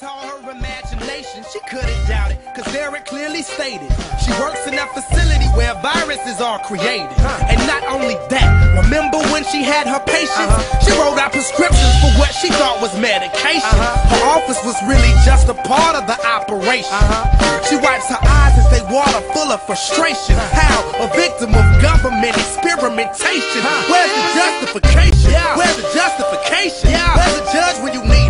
was all her imagination. She couldn't doubt it, cause it clearly stated. She works in a facility where viruses are created. And not only that, remember when she had her patients? Uh-huh. She wrote out prescriptions for what she thought was medication. Uh-huh. Her office was really just a part of the operation. Uh-huh. She wipes her eyes as they water full of frustration. How? A victim of government experimentation. Where's the justification? Where's the justification? Where's the judge when you need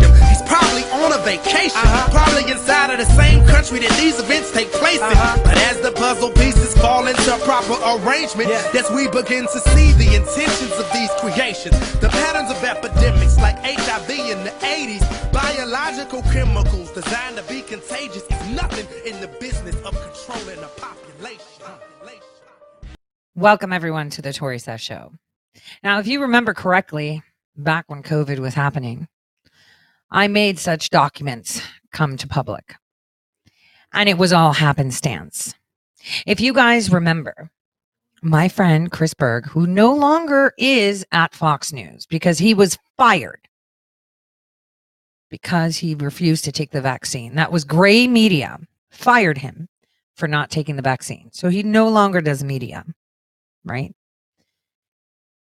him? He's probably on a vacation. Probably inside of the same country that these events take place in. Uh-huh. But as the puzzle pieces fall into proper arrangement, yes, we begin to see the intentions of these creations. The patterns of epidemics like HIV in the 80s, biological chemicals designed to be contagious is nothing in the business of controlling a population. Welcome, everyone, to the Tore Says Show. Now, if you remember correctly, back when COVID was happening, I made such documents come to public. And it was all happenstance. If you guys remember, my friend Chris Berg, who no longer is at Fox News because he was fired because he refused to take the vaccine. That was gray media, fired him for not taking the vaccine. So he no longer does media right?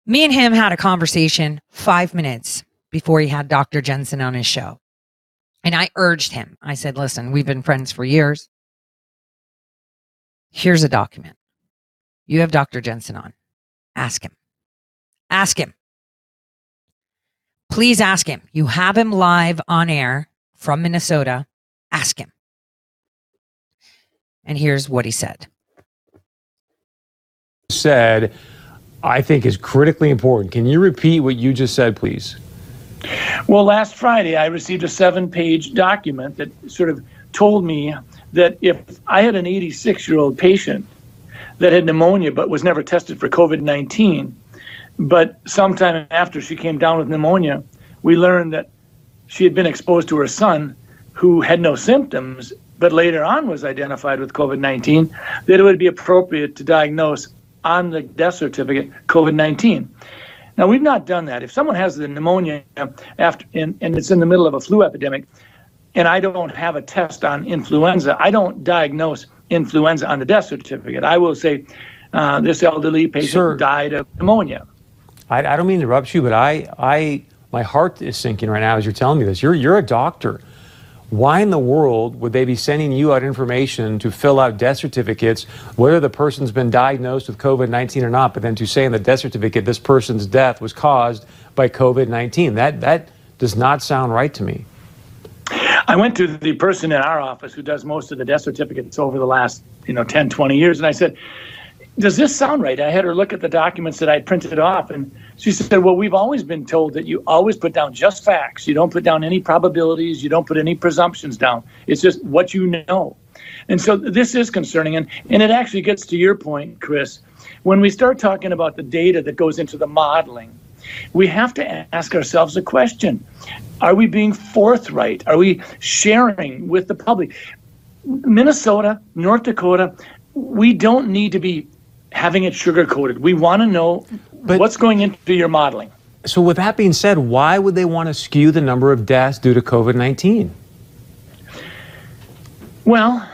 Me and him had a conversation five minutes before he had Dr. Jensen on his show. And I urged him, I said, listen, we've been friends for years. Here's a document. You have Dr. Jensen on. Ask him. Ask him. Please ask him. You have him live on air from Minnesota. Ask him. And here's what he said said, I think is critically important. Can you repeat what you just said, please? Well, last Friday, I received a seven page document that sort of told me that if I had an 86 year old patient that had pneumonia but was never tested for COVID 19, but sometime after she came down with pneumonia, we learned that she had been exposed to her son who had no symptoms but later on was identified with COVID 19, that it would be appropriate to diagnose on the death certificate COVID 19. Now, we've not done that. If someone has the pneumonia after and, and it's in the middle of a flu epidemic, and I don't have a test on influenza, I don't diagnose influenza on the death certificate. I will say uh, this elderly patient Sir, died of pneumonia. I, I don't mean to interrupt you, but I, I, my heart is sinking right now as you're telling me this. You're, you're a doctor. Why in the world would they be sending you out information to fill out death certificates, whether the person's been diagnosed with COVID 19 or not, but then to say in the death certificate this person's death was caused by COVID 19? That, that does not sound right to me. I went to the person in our office who does most of the death certificates over the last, you know, 10, 20 years, and I said, does this sound right? I had her look at the documents that I printed off, and she said, Well, we've always been told that you always put down just facts. You don't put down any probabilities, you don't put any presumptions down. It's just what you know. And so this is concerning. And, and it actually gets to your point, Chris. When we start talking about the data that goes into the modeling, we have to ask ourselves a question Are we being forthright? Are we sharing with the public? Minnesota, North Dakota, we don't need to be having it sugar coated. We want to know but, what's going into your modeling. So, with that being said, why would they want to skew the number of deaths due to COVID 19? Well,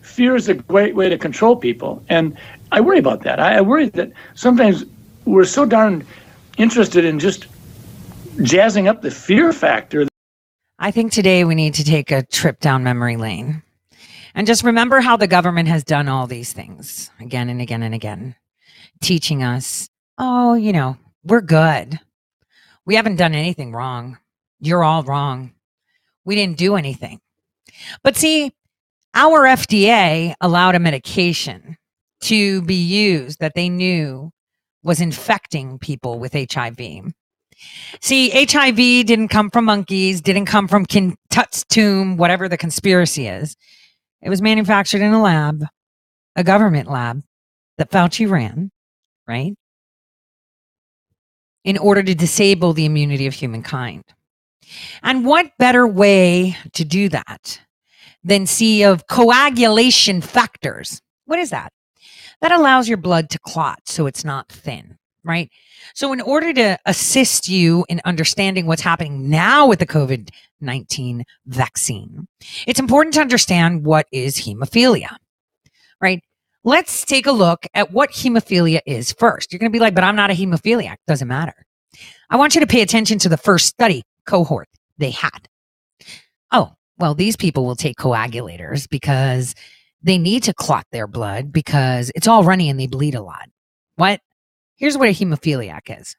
fear is a great way to control people. And I worry about that. I, I worry that sometimes we're so darn interested in just jazzing up the fear factor. I think today we need to take a trip down memory lane. And just remember how the government has done all these things again and again and again, teaching us, oh, you know, we're good. We haven't done anything wrong. You're all wrong. We didn't do anything. But see, our FDA allowed a medication to be used that they knew was infecting people with HIV. See, HIV didn't come from monkeys, didn't come from King Tut's tomb, whatever the conspiracy is. It was manufactured in a lab, a government lab that Fauci ran, right? In order to disable the immunity of humankind. And what better way to do that than see of coagulation factors? What is that? That allows your blood to clot so it's not thin, right? So, in order to assist you in understanding what's happening now with the COVID 19 vaccine, it's important to understand what is hemophilia, right? Let's take a look at what hemophilia is first. You're going to be like, but I'm not a hemophiliac. Doesn't matter. I want you to pay attention to the first study cohort they had. Oh, well, these people will take coagulators because they need to clot their blood because it's all runny and they bleed a lot. What? Here's what a hemophiliac is.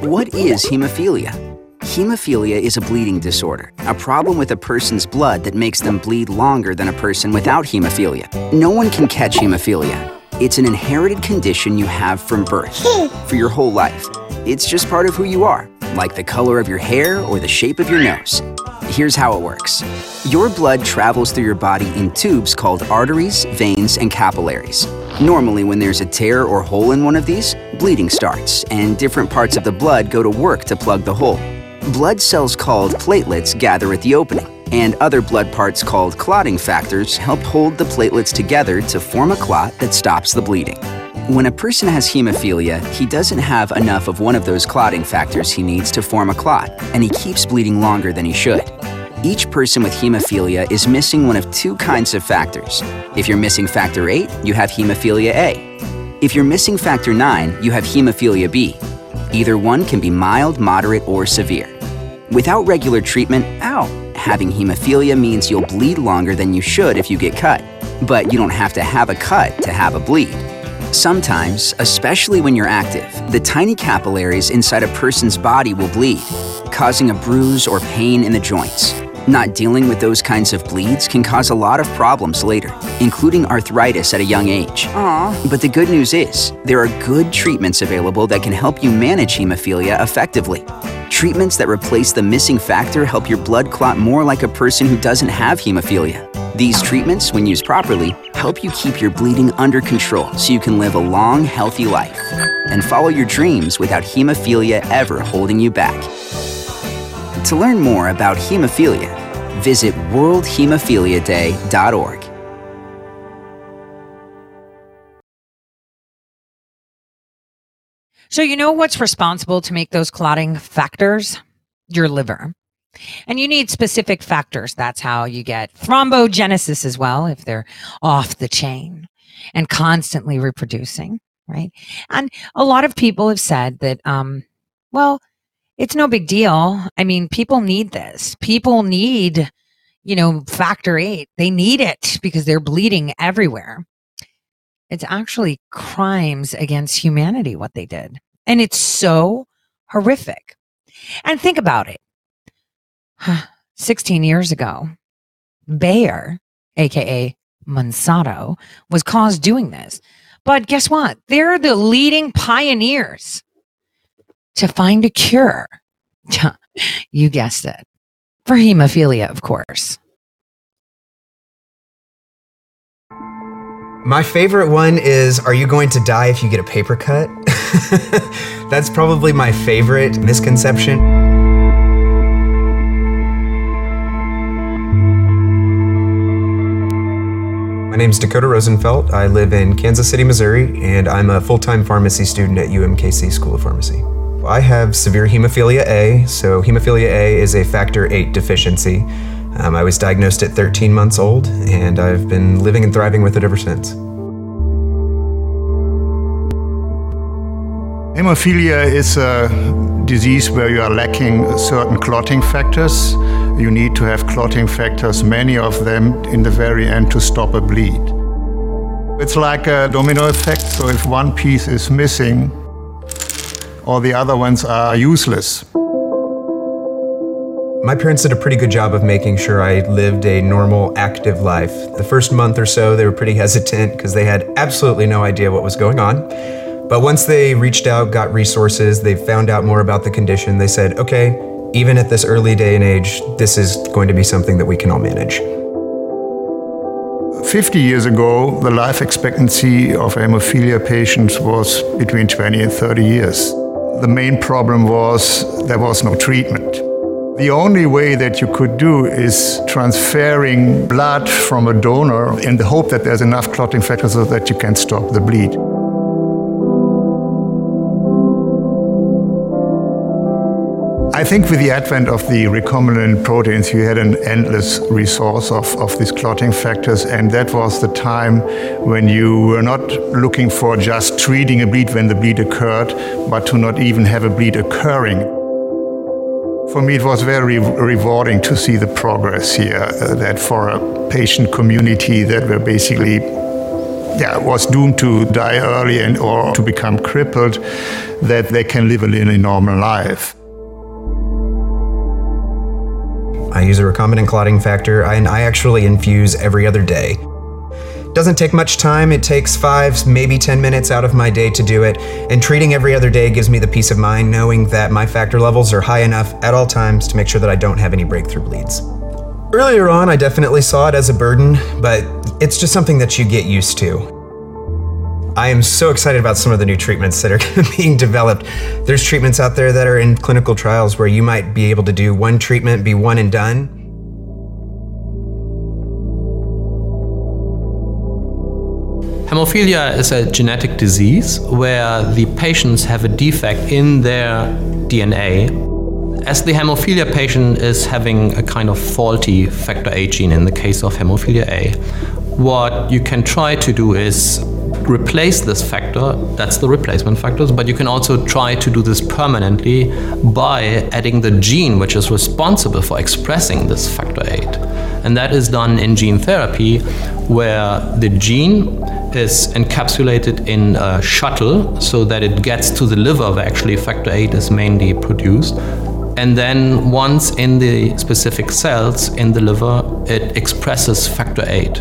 What is hemophilia? Hemophilia is a bleeding disorder, a problem with a person's blood that makes them bleed longer than a person without hemophilia. No one can catch hemophilia. It's an inherited condition you have from birth for your whole life. It's just part of who you are, like the color of your hair or the shape of your nose. Here's how it works your blood travels through your body in tubes called arteries, veins, and capillaries. Normally, when there's a tear or hole in one of these, bleeding starts, and different parts of the blood go to work to plug the hole. Blood cells called platelets gather at the opening, and other blood parts called clotting factors help hold the platelets together to form a clot that stops the bleeding. When a person has hemophilia, he doesn't have enough of one of those clotting factors he needs to form a clot, and he keeps bleeding longer than he should. Each person with hemophilia is missing one of two kinds of factors. If you're missing factor 8, you have hemophilia A. If you're missing factor 9, you have hemophilia B. Either one can be mild, moderate, or severe. Without regular treatment, ow, having hemophilia means you'll bleed longer than you should if you get cut. But you don't have to have a cut to have a bleed. Sometimes, especially when you're active, the tiny capillaries inside a person's body will bleed, causing a bruise or pain in the joints. Not dealing with those kinds of bleeds can cause a lot of problems later, including arthritis at a young age. Aww. But the good news is, there are good treatments available that can help you manage hemophilia effectively. Treatments that replace the missing factor help your blood clot more like a person who doesn't have hemophilia. These treatments, when used properly, help you keep your bleeding under control so you can live a long, healthy life and follow your dreams without hemophilia ever holding you back. To learn more about hemophilia, visit worldhemophiliaday.org. So, you know what's responsible to make those clotting factors? Your liver. And you need specific factors. That's how you get thrombogenesis as well, if they're off the chain and constantly reproducing, right? And a lot of people have said that, um, well, it's no big deal. I mean, people need this. People need, you know, factor eight. They need it because they're bleeding everywhere. It's actually crimes against humanity what they did. And it's so horrific. And think about it 16 years ago, Bayer, aka Monsanto, was caused doing this. But guess what? They're the leading pioneers to find a cure. you guessed it. For hemophilia, of course. My favorite one is Are you going to die if you get a paper cut? That's probably my favorite misconception. My name is Dakota Rosenfeld. I live in Kansas City, Missouri, and I'm a full time pharmacy student at UMKC School of Pharmacy. I have severe hemophilia A, so hemophilia A is a factor 8 deficiency. Um, I was diagnosed at 13 months old, and I've been living and thriving with it ever since. Hemophilia is a disease where you are lacking certain clotting factors. You need to have clotting factors, many of them in the very end to stop a bleed. It's like a domino effect, so if one piece is missing, all the other ones are useless. My parents did a pretty good job of making sure I lived a normal, active life. The first month or so, they were pretty hesitant because they had absolutely no idea what was going on. But once they reached out, got resources, they found out more about the condition, they said, okay, even at this early day and age, this is going to be something that we can all manage. 50 years ago, the life expectancy of hemophilia patients was between 20 and 30 years. The main problem was there was no treatment. The only way that you could do is transferring blood from a donor in the hope that there's enough clotting factor so that you can stop the bleed. I think with the advent of the recombinant proteins, you had an endless resource of, of these clotting factors, and that was the time when you were not looking for just treating a bleed when the bleed occurred, but to not even have a bleed occurring. For me, it was very rewarding to see the progress here, uh, that for a patient community that were basically yeah, was doomed to die early and or to become crippled, that they can live a really normal life. I use a recombinant clotting factor, and I actually infuse every other day. Doesn't take much time, it takes five, maybe 10 minutes out of my day to do it, and treating every other day gives me the peace of mind knowing that my factor levels are high enough at all times to make sure that I don't have any breakthrough bleeds. Earlier on, I definitely saw it as a burden, but it's just something that you get used to. I am so excited about some of the new treatments that are being developed. There's treatments out there that are in clinical trials where you might be able to do one treatment, be one and done. Hemophilia is a genetic disease where the patients have a defect in their DNA. As the hemophilia patient is having a kind of faulty factor A gene in the case of hemophilia A, what you can try to do is replace this factor, that's the replacement factors, but you can also try to do this permanently by adding the gene which is responsible for expressing this factor 8. And that is done in gene therapy, where the gene is encapsulated in a shuttle so that it gets to the liver where actually factor 8 is mainly produced. And then once in the specific cells in the liver, it expresses factor 8.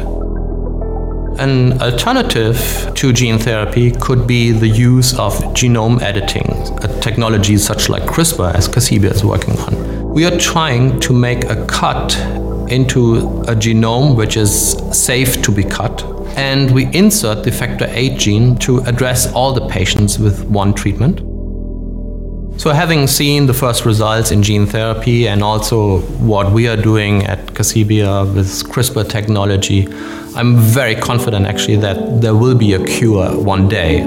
An alternative to gene therapy could be the use of genome editing, a technology such like CRISPR, as Casebia is working on. We are trying to make a cut into a genome which is safe to be cut, and we insert the factor 8 gene to address all the patients with one treatment. So, having seen the first results in gene therapy and also what we are doing at Casebia with CRISPR technology, I'm very confident actually that there will be a cure one day.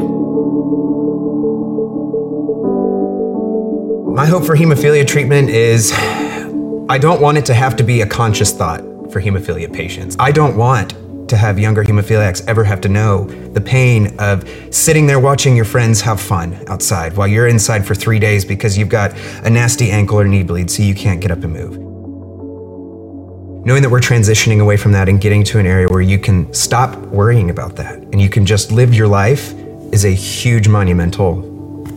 My hope for hemophilia treatment is I don't want it to have to be a conscious thought for hemophilia patients. I don't want to have younger hemophiliacs ever have to know the pain of sitting there watching your friends have fun outside while you're inside for three days because you've got a nasty ankle or knee bleed so you can't get up and move knowing that we're transitioning away from that and getting to an area where you can stop worrying about that and you can just live your life is a huge monumental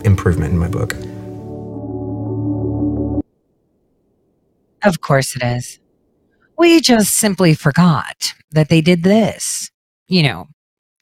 improvement in my book. Of course it is. We just simply forgot that they did this, you know,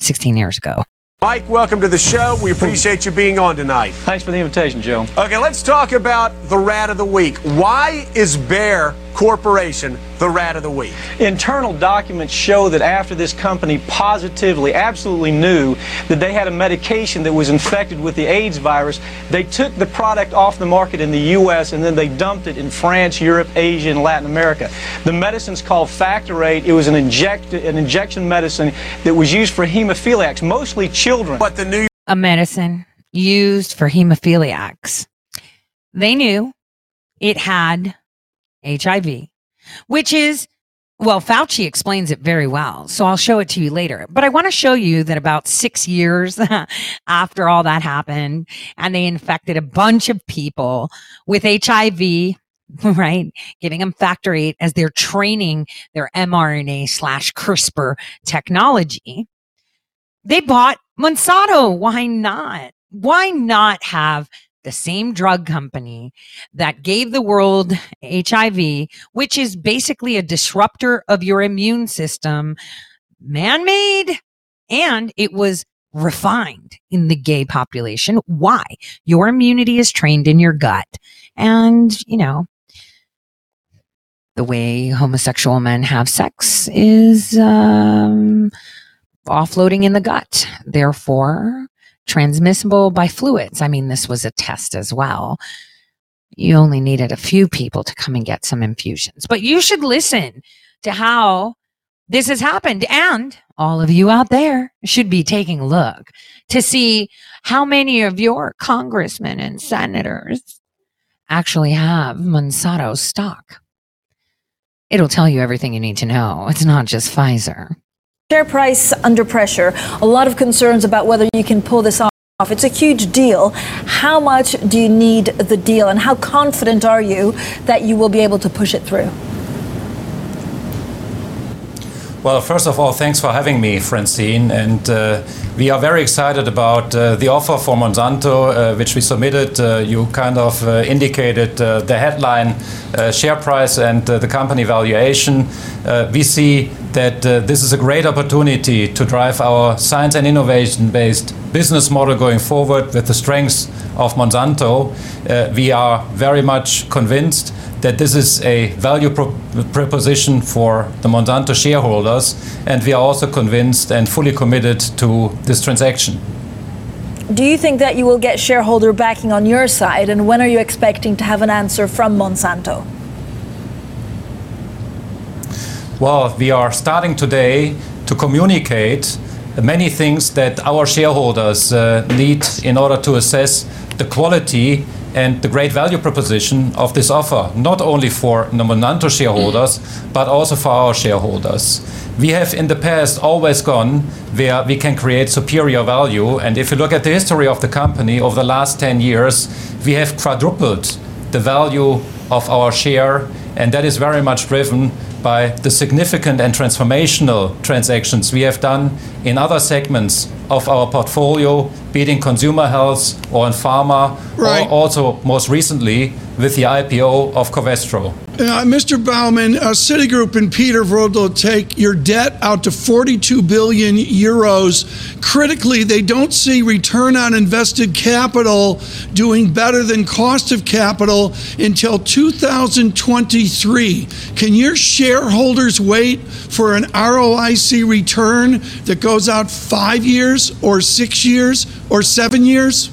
16 years ago. Mike, welcome to the show. We appreciate you being on tonight. Thanks for the invitation, Joe. Okay, let's talk about the rat of the week. Why is Bayer Corporation the rat of the week? Internal documents show that after this company positively, absolutely knew that they had a medication that was infected with the AIDS virus, they took the product off the market in the U.S. and then they dumped it in France, Europe, Asia, and Latin America. The medicine's called Factor 8. It was an, inject, an injection medicine that was used for hemophiliacs, mostly children. But the New A medicine used for hemophiliacs. They knew it had HIV, which is, well, Fauci explains it very well. So I'll show it to you later. But I want to show you that about six years after all that happened, and they infected a bunch of people with HIV, right? Giving them factor eight as they're training their mRNA slash CRISPR technology. They bought Monsanto. Why not? Why not have the same drug company that gave the world HIV, which is basically a disruptor of your immune system, man made, and it was refined in the gay population. Why? Your immunity is trained in your gut. And, you know, the way homosexual men have sex is um, offloading in the gut. Therefore, transmissible by fluids. I mean, this was a test as well. You only needed a few people to come and get some infusions, but you should listen to how this has happened. And all of you out there should be taking a look to see how many of your congressmen and senators actually have Monsanto stock. It'll tell you everything you need to know. It's not just Pfizer. Share price under pressure. A lot of concerns about whether you can pull this off. It's a huge deal. How much do you need the deal, and how confident are you that you will be able to push it through? Well, first of all, thanks for having me, Francine. And uh, we are very excited about uh, the offer for Monsanto, uh, which we submitted. Uh, you kind of uh, indicated uh, the headline share price and the company valuation. we see that this is a great opportunity to drive our science and innovation based business model going forward with the strengths of Monsanto. Uh, we are very much convinced that this is a value pro proposition for the Monsanto shareholders, and we are also convinced and fully committed to this transaction. Do you think that you will get shareholder backing on your side, and when are you expecting to have an answer from Monsanto? Well, we are starting today to communicate many things that our shareholders uh, need in order to assess the quality and the great value proposition of this offer, not only for the Monsanto shareholders, but also for our shareholders. We have in the past always gone where we can create superior value. And if you look at the history of the company over the last 10 years, we have quadrupled the value of our share. And that is very much driven by the significant and transformational transactions we have done in other segments of our portfolio, be it in consumer health or in pharma, right. or also most recently with the IPO of Covestro. Uh, Mr. Baumann, uh, Citigroup and Peter Verdult take your debt out to 42 billion euros. Critically, they don't see return on invested capital doing better than cost of capital until 2023. Can your shareholders wait for an ROIC return that goes out five years or six years or seven years?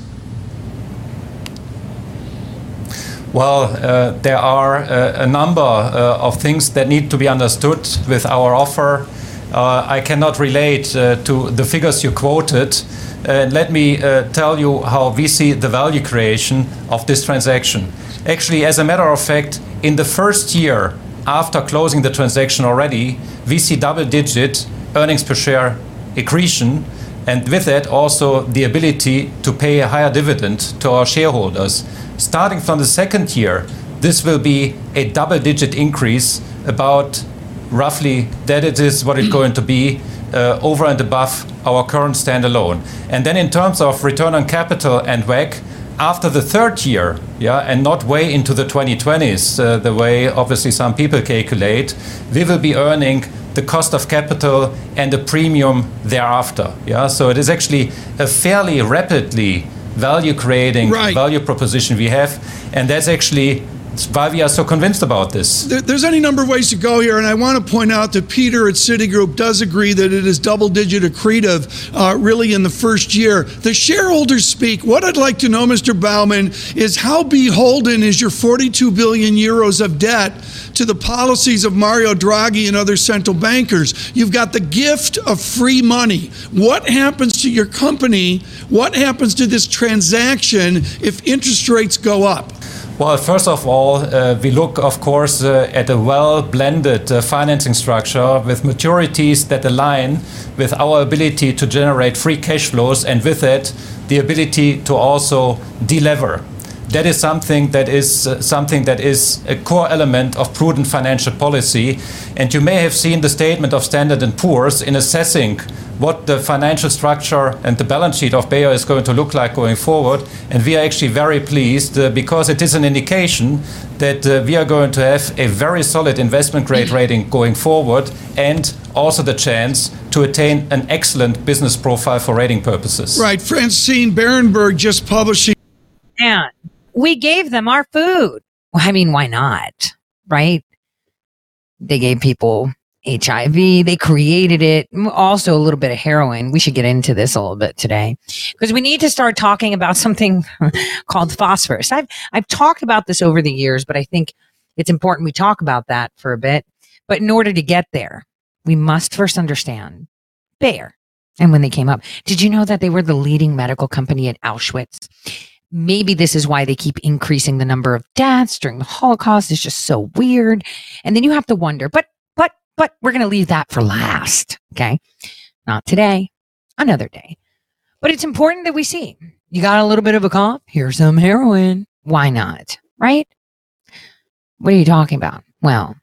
Well, uh, there are uh, a number uh, of things that need to be understood with our offer. Uh, I cannot relate uh, to the figures you quoted. Uh, let me tell you how we see the value creation of this transaction. Actually, as a matter of fact, in the first year after closing the transaction already, we see double digit earnings per share accretion and with that also the ability to pay a higher dividend to our shareholders. Starting from the second year, this will be a double digit increase, about roughly that it is what it's going to be uh, over and above our current standalone. And then in terms of return on capital and WACC, after the third year, yeah, and not way into the 2020s, uh, the way obviously some people calculate, we will be earning the cost of capital and a premium thereafter. Yeah, so it is actually a fairly rapidly value creating right. value proposition we have, and that's actually why we are so convinced about this. There's any number of ways to go here, and I want to point out that Peter at Citigroup does agree that it is double digit accretive uh, really in the first year. The shareholders speak. What I'd like to know, Mr. Baumann, is how beholden is your 42 billion euros of debt to the policies of Mario Draghi and other central bankers? You've got the gift of free money. What happens to your company? What happens to this transaction if interest rates go up? Well, first of all, uh, we look, of course, uh, at a well blended uh, financing structure with maturities that align with our ability to generate free cash flows and with it, the ability to also delever. That is something that is uh, something that is a core element of prudent financial policy. And you may have seen the statement of Standard and Poor's in assessing what the financial structure and the balance sheet of Bayer is going to look like going forward. And we are actually very pleased uh, because it is an indication that uh, we are going to have a very solid investment grade rating going forward and also the chance to attain an excellent business profile for rating purposes. Right. Francine Berenberg just publishing. And we gave them our food. I mean, why not? Right? They gave people HIV. They created it. Also, a little bit of heroin. We should get into this a little bit today because we need to start talking about something called phosphorus. I've I've talked about this over the years, but I think it's important we talk about that for a bit. But in order to get there, we must first understand Bayer and when they came up. Did you know that they were the leading medical company at Auschwitz? Maybe this is why they keep increasing the number of deaths during the Holocaust. It's just so weird. And then you have to wonder, but, but, but we're going to leave that for last. Okay. Not today, another day. But it's important that we see you got a little bit of a cough. Here's some heroin. Why not? Right? What are you talking about? Well,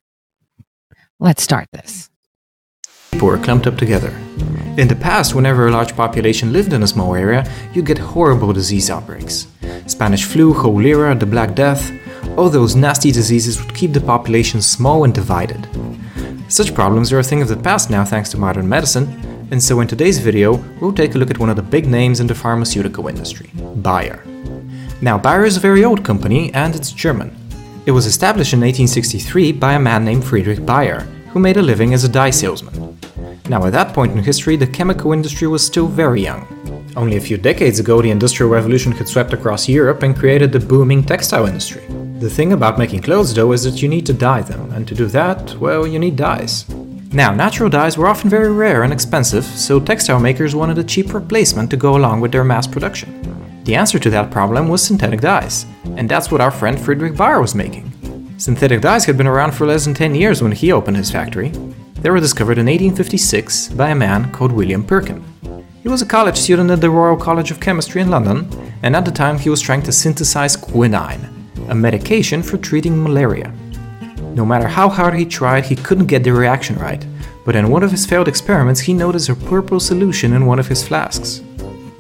let's start this. People were clumped up together. In the past, whenever a large population lived in a small area, you get horrible disease outbreaks. Spanish flu, cholera, the Black Death, all those nasty diseases would keep the population small and divided. Such problems are a thing of the past now thanks to modern medicine, and so in today's video, we'll take a look at one of the big names in the pharmaceutical industry, Bayer. Now, Bayer is a very old company and it's German. It was established in 1863 by a man named Friedrich Bayer, who made a living as a dye salesman. Now, at that point in history, the chemical industry was still very young. Only a few decades ago, the Industrial Revolution had swept across Europe and created the booming textile industry. The thing about making clothes, though, is that you need to dye them, and to do that, well, you need dyes. Now, natural dyes were often very rare and expensive, so textile makers wanted a cheap replacement to go along with their mass production. The answer to that problem was synthetic dyes, and that's what our friend Friedrich Bayer was making. Synthetic dyes had been around for less than 10 years when he opened his factory. They were discovered in 1856 by a man called William Perkin. He was a college student at the Royal College of Chemistry in London, and at the time he was trying to synthesize quinine, a medication for treating malaria. No matter how hard he tried, he couldn't get the reaction right, but in one of his failed experiments, he noticed a purple solution in one of his flasks.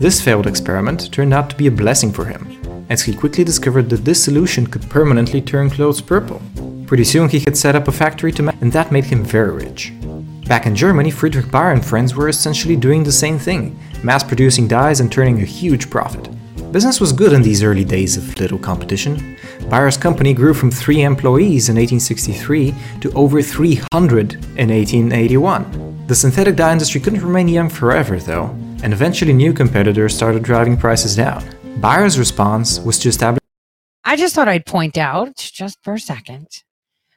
This failed experiment turned out to be a blessing for him, as he quickly discovered that this solution could permanently turn clothes purple. Pretty soon he had set up a factory to make, and that made him very rich. Back in Germany, Friedrich Bayer and friends were essentially doing the same thing, mass producing dyes and turning a huge profit. Business was good in these early days of little competition. Bayer's company grew from 3 employees in 1863 to over 300 in 1881. The synthetic dye industry couldn't remain young forever, though, and eventually new competitors started driving prices down. Bayer's response was to establish. I just thought I'd point out, just for a second,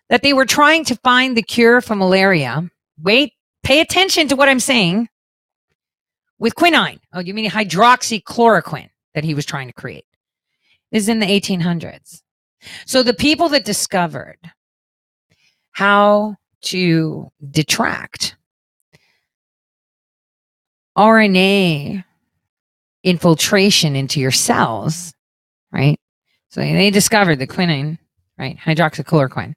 that they were trying to find the cure for malaria. Wait, pay attention to what I'm saying. With quinine. Oh, you mean hydroxychloroquine that he was trying to create. Is in the 1800s. So the people that discovered how to detract RNA infiltration into your cells, right? So they discovered the quinine, right? Hydroxychloroquine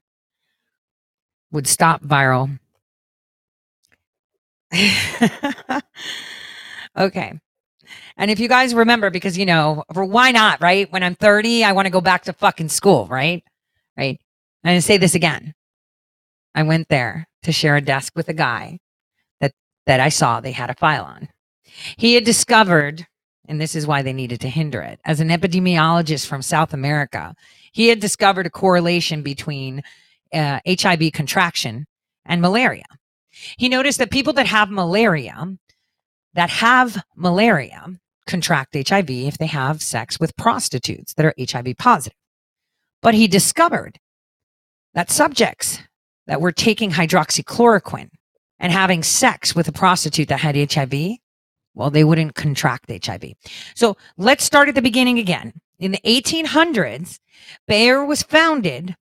would stop viral. okay. And if you guys remember, because you know, why not, right? When I'm 30, I want to go back to fucking school, right? Right. And I say this again. I went there to share a desk with a guy that that I saw they had a file on. He had discovered, and this is why they needed to hinder it, as an epidemiologist from South America, he had discovered a correlation between uh, HIV contraction and malaria. He noticed that people that have malaria, that have malaria, contract HIV if they have sex with prostitutes that are HIV positive. But he discovered that subjects that were taking hydroxychloroquine and having sex with a prostitute that had HIV, well, they wouldn't contract HIV. So let's start at the beginning again. In the 1800s, Bayer was founded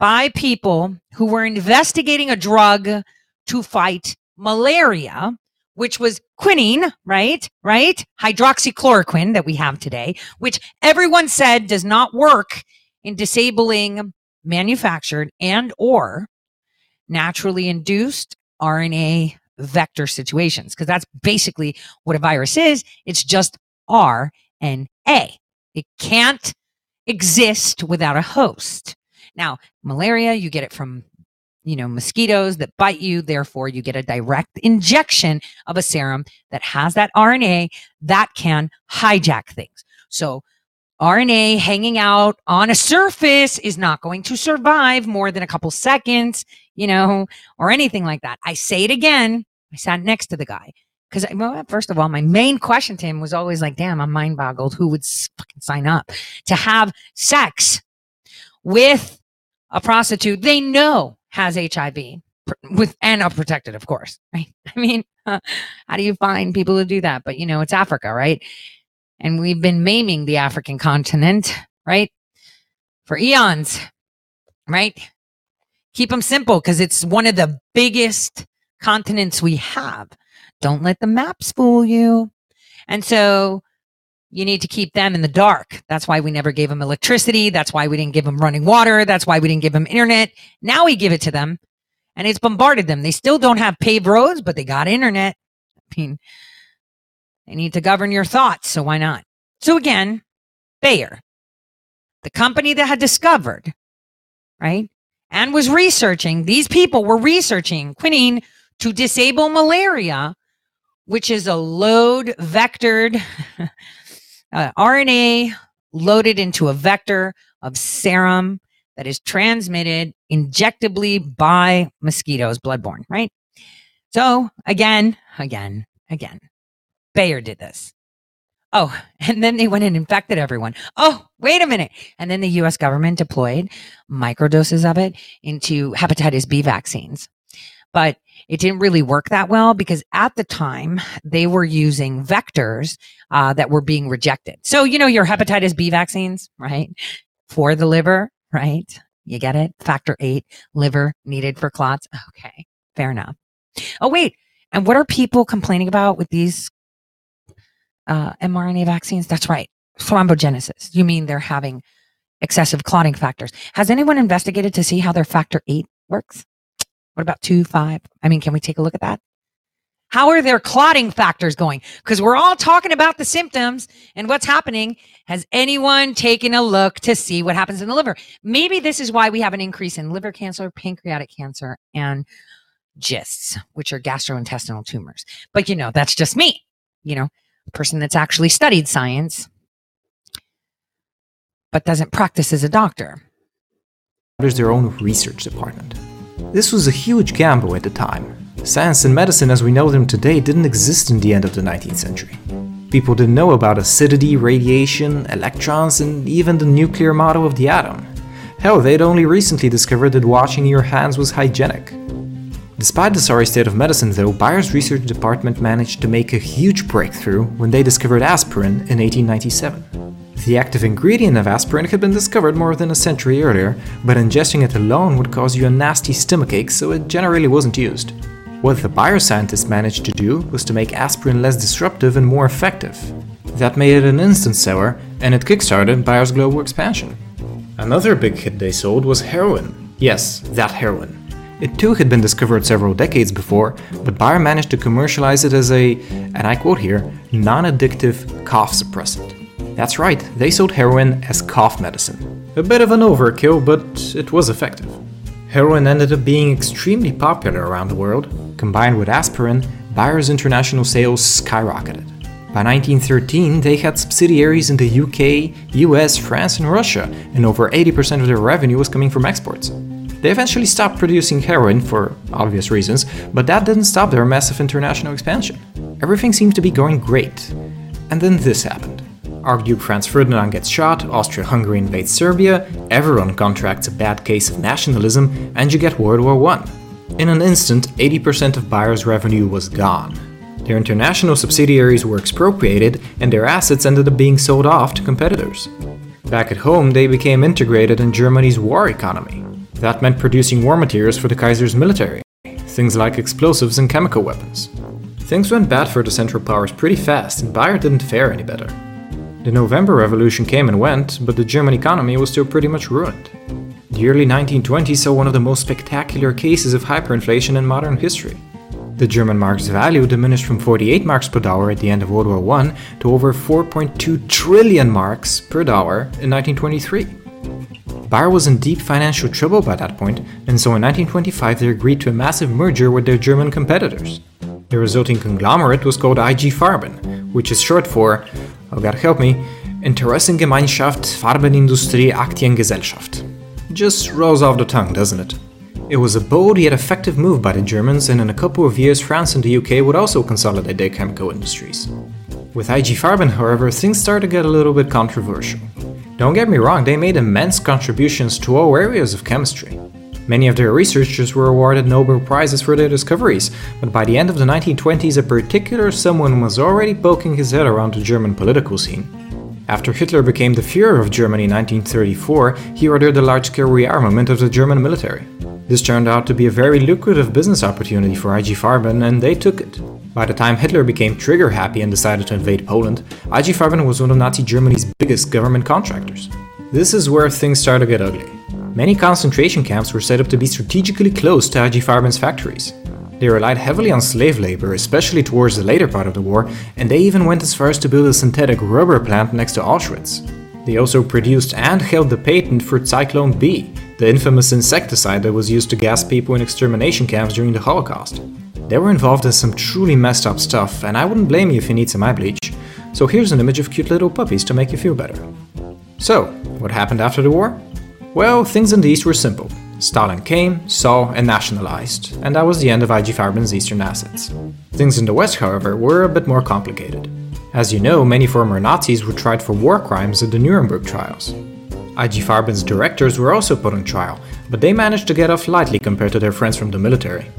by people who were investigating a drug to fight malaria which was quinine, right? Right? Hydroxychloroquine that we have today, which everyone said does not work in disabling manufactured and or naturally induced RNA vector situations because that's basically what a virus is. It's just RNA. It can't exist without a host. Now, malaria, you get it from you know, mosquitoes that bite you. Therefore, you get a direct injection of a serum that has that RNA that can hijack things. So, RNA hanging out on a surface is not going to survive more than a couple seconds, you know, or anything like that. I say it again. I sat next to the guy because, well, first of all, my main question to him was always like, damn, I'm mind boggled. Who would fucking sign up to have sex with a prostitute they know has HIV with and are protected, of course. Right? I mean, uh, how do you find people to do that? But you know, it's Africa, right? And we've been maiming the African continent, right? For eons, right? Keep them simple because it's one of the biggest continents we have. Don't let the maps fool you. And so you need to keep them in the dark. That's why we never gave them electricity. That's why we didn't give them running water. That's why we didn't give them internet. Now we give it to them and it's bombarded them. They still don't have paved roads, but they got internet. I mean, they need to govern your thoughts. So why not? So again, Bayer, the company that had discovered, right, and was researching, these people were researching quinine to disable malaria, which is a load vectored uh, RNA loaded into a vector of serum that is transmitted injectably by mosquitoes, bloodborne, right? So again, again, again, Bayer did this. Oh, and then they went and infected everyone. Oh, wait a minute. And then the US government deployed microdoses of it into hepatitis B vaccines. But it didn't really work that well because at the time they were using vectors uh, that were being rejected. So, you know, your hepatitis B vaccines, right? For the liver, right? You get it? Factor eight, liver needed for clots. Okay, fair enough. Oh, wait. And what are people complaining about with these uh, mRNA vaccines? That's right. Thrombogenesis. You mean they're having excessive clotting factors. Has anyone investigated to see how their factor eight works? What about two, five? I mean, can we take a look at that? How are their clotting factors going? Because we're all talking about the symptoms and what's happening. Has anyone taken a look to see what happens in the liver? Maybe this is why we have an increase in liver cancer, pancreatic cancer, and GISTs, which are gastrointestinal tumors. But you know, that's just me, you know, person that's actually studied science, but doesn't practice as a doctor. There's their own research department. This was a huge gamble at the time. Science and medicine as we know them today didn't exist in the end of the 19th century. People didn't know about acidity, radiation, electrons, and even the nuclear model of the atom. Hell, they'd only recently discovered that washing your hands was hygienic. Despite the sorry state of medicine, though, Bayer's research department managed to make a huge breakthrough when they discovered aspirin in 1897. The active ingredient of aspirin had been discovered more than a century earlier, but ingesting it alone would cause you a nasty stomachache, so it generally wasn't used. What the bioscientists managed to do was to make aspirin less disruptive and more effective. That made it an instant seller, and it kickstarted Bayer's global expansion. Another big hit they sold was heroin. Yes, that heroin. It too had been discovered several decades before, but Bayer managed to commercialize it as a, and I quote here, non addictive cough suppressant. That's right, they sold heroin as cough medicine. A bit of an overkill, but it was effective. Heroin ended up being extremely popular around the world. Combined with aspirin, Bayer's international sales skyrocketed. By 1913, they had subsidiaries in the UK, US, France, and Russia, and over 80% of their revenue was coming from exports. They eventually stopped producing heroin for obvious reasons, but that didn't stop their massive international expansion. Everything seemed to be going great. And then this happened. Archduke Franz Ferdinand gets shot, Austria Hungary invades Serbia, everyone contracts a bad case of nationalism, and you get World War I. In an instant, 80% of Bayer's revenue was gone. Their international subsidiaries were expropriated, and their assets ended up being sold off to competitors. Back at home, they became integrated in Germany's war economy. That meant producing war materials for the Kaiser's military, things like explosives and chemical weapons. Things went bad for the Central Powers pretty fast, and Bayer didn't fare any better. The November Revolution came and went, but the German economy was still pretty much ruined. The early 1920s saw one of the most spectacular cases of hyperinflation in modern history. The German mark's value diminished from 48 marks per dollar at the end of World War I to over 4.2 trillion marks per dollar in 1923. Bayer was in deep financial trouble by that point, and so in 1925 they agreed to a massive merger with their German competitors. The resulting conglomerate was called IG Farben, which is short for oh God help me, Interessengemeinschaft Farbenindustrie Aktiengesellschaft. Just rolls off the tongue, doesn't it? It was a bold yet effective move by the Germans, and in a couple of years, France and the UK would also consolidate their chemical industries. With IG Farben, however, things started to get a little bit controversial. Don't get me wrong, they made immense contributions to all areas of chemistry. Many of their researchers were awarded Nobel Prizes for their discoveries, but by the end of the 1920s, a particular someone was already poking his head around the German political scene. After Hitler became the Fuhrer of Germany in 1934, he ordered a large scale rearmament of the German military. This turned out to be a very lucrative business opportunity for IG Farben, and they took it. By the time Hitler became trigger happy and decided to invade Poland, IG Farben was one of Nazi Germany's biggest government contractors. This is where things start to get ugly. Many concentration camps were set up to be strategically close to IG Farben's factories. They relied heavily on slave labor, especially towards the later part of the war, and they even went as far as to build a synthetic rubber plant next to Auschwitz. They also produced and held the patent for Zyklon B, the infamous insecticide that was used to gas people in extermination camps during the Holocaust. They were involved in some truly messed up stuff, and I wouldn't blame you if you need some eye bleach. So here's an image of cute little puppies to make you feel better. So, what happened after the war? Well, things in the East were simple. Stalin came, saw, and nationalized, and that was the end of IG Farben's Eastern assets. Things in the West, however, were a bit more complicated. As you know, many former Nazis were tried for war crimes at the Nuremberg trials. IG Farben's directors were also put on trial, but they managed to get off lightly compared to their friends from the military.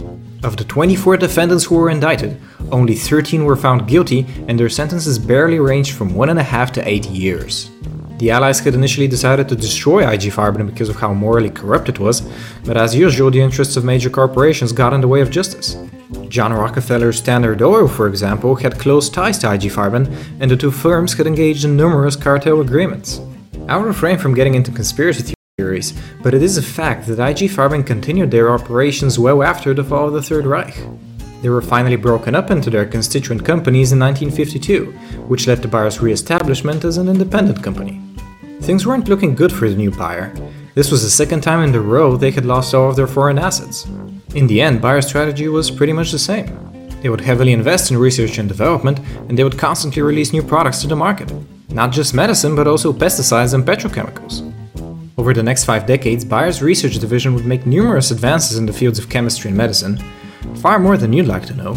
Of the 24 defendants who were indicted, only 13 were found guilty, and their sentences barely ranged from 1.5 to 8 years. The Allies had initially decided to destroy IG Farben because of how morally corrupt it was, but as usual, the interests of major corporations got in the way of justice. John Rockefeller's Standard Oil, for example, had close ties to IG Farben, and the two firms had engaged in numerous cartel agreements. I'll refrain from getting into conspiracy theories, but it is a fact that IG Farben continued their operations well after the fall of the Third Reich. They were finally broken up into their constituent companies in 1952, which led to Bayer's re establishment as an independent company. Things weren't looking good for the new Bayer. This was the second time in a row they had lost all of their foreign assets. In the end, Bayer's strategy was pretty much the same. They would heavily invest in research and development, and they would constantly release new products to the market. Not just medicine, but also pesticides and petrochemicals. Over the next five decades, Bayer's research division would make numerous advances in the fields of chemistry and medicine, far more than you'd like to know.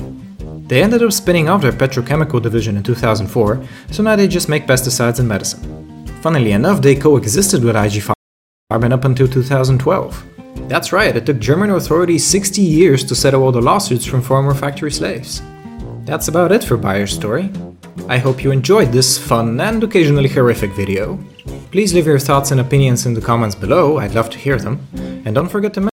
They ended up spinning off their petrochemical division in 2004, so now they just make pesticides and medicine. Funnily enough, they coexisted with IG Farben up until 2012. That's right, it took German authorities 60 years to settle all the lawsuits from former factory slaves. That's about it for Bayer's story. I hope you enjoyed this fun and occasionally horrific video. Please leave your thoughts and opinions in the comments below, I'd love to hear them. And don't forget to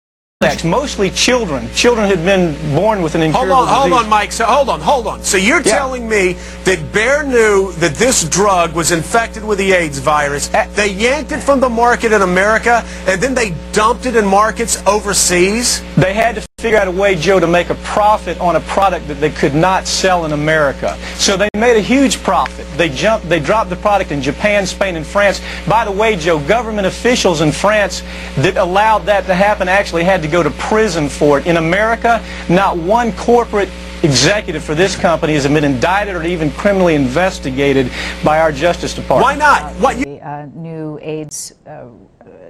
Mostly children. Children had been born with an incurable Hold on, hold on, Mike. So hold on, hold on. So you're Yeah. telling me that Bayer knew that this drug was infected with the AIDS virus. Eh. They yanked it from the market in America, and then they dumped it in markets overseas. They had to figure out a way, Joe, to make a profit on a product that they could not sell in America. So they made a huge profit. They jumped, they dropped the product in Japan, Spain, and France. By the way, Joe, government officials in France that allowed that to happen actually had to go to prison for it. In America, not one corporate executive for this company has been indicted or even criminally investigated by our Justice Department. Why not? What you the uh, new AIDS uh,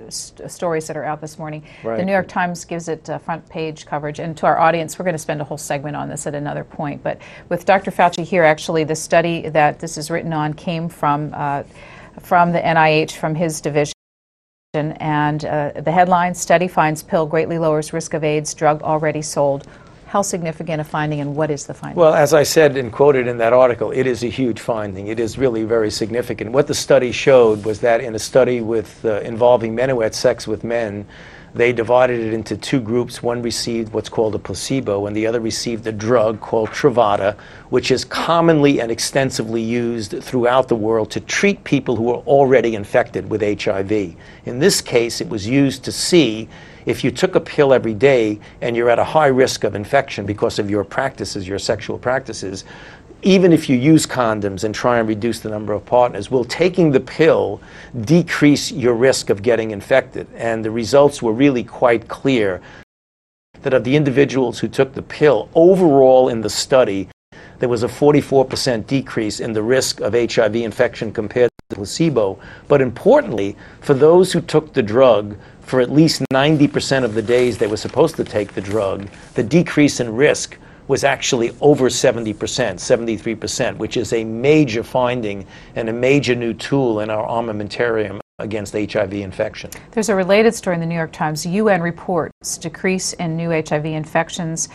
st- stories that are out this morning. The New York Times gives it uh, front page coverage. And to our audience, we're going to spend a whole segment on this at another point. But with Dr. Fauci here, actually, the study that this is written on came from, uh, from the NIH, from his division. And uh, the headline study finds pill greatly lowers risk of AIDS, drug already sold. How significant a finding, and what is the finding? Well, as I said and quoted in that article, it is a huge finding. It is really very significant. What the study showed was that in a study with uh, involving men who had sex with men, they divided it into two groups. One received what's called a placebo, and the other received a drug called Truvada, which is commonly and extensively used throughout the world to treat people who are already infected with HIV. In this case, it was used to see if you took a pill every day and you're at a high risk of infection because of your practices, your sexual practices, even if you use condoms and try and reduce the number of partners, will taking the pill decrease your risk of getting infected? And the results were really quite clear that of the individuals who took the pill, overall in the study, there was a 44% decrease in the risk of HIV infection compared to placebo. But importantly, for those who took the drug for at least 90% of the days they were supposed to take the drug, the decrease in risk was actually over 70%, 73%, which is a major finding and a major new tool in our armamentarium against HIV infection. There's a related story in the New York Times. UN reports decrease in new HIV infections.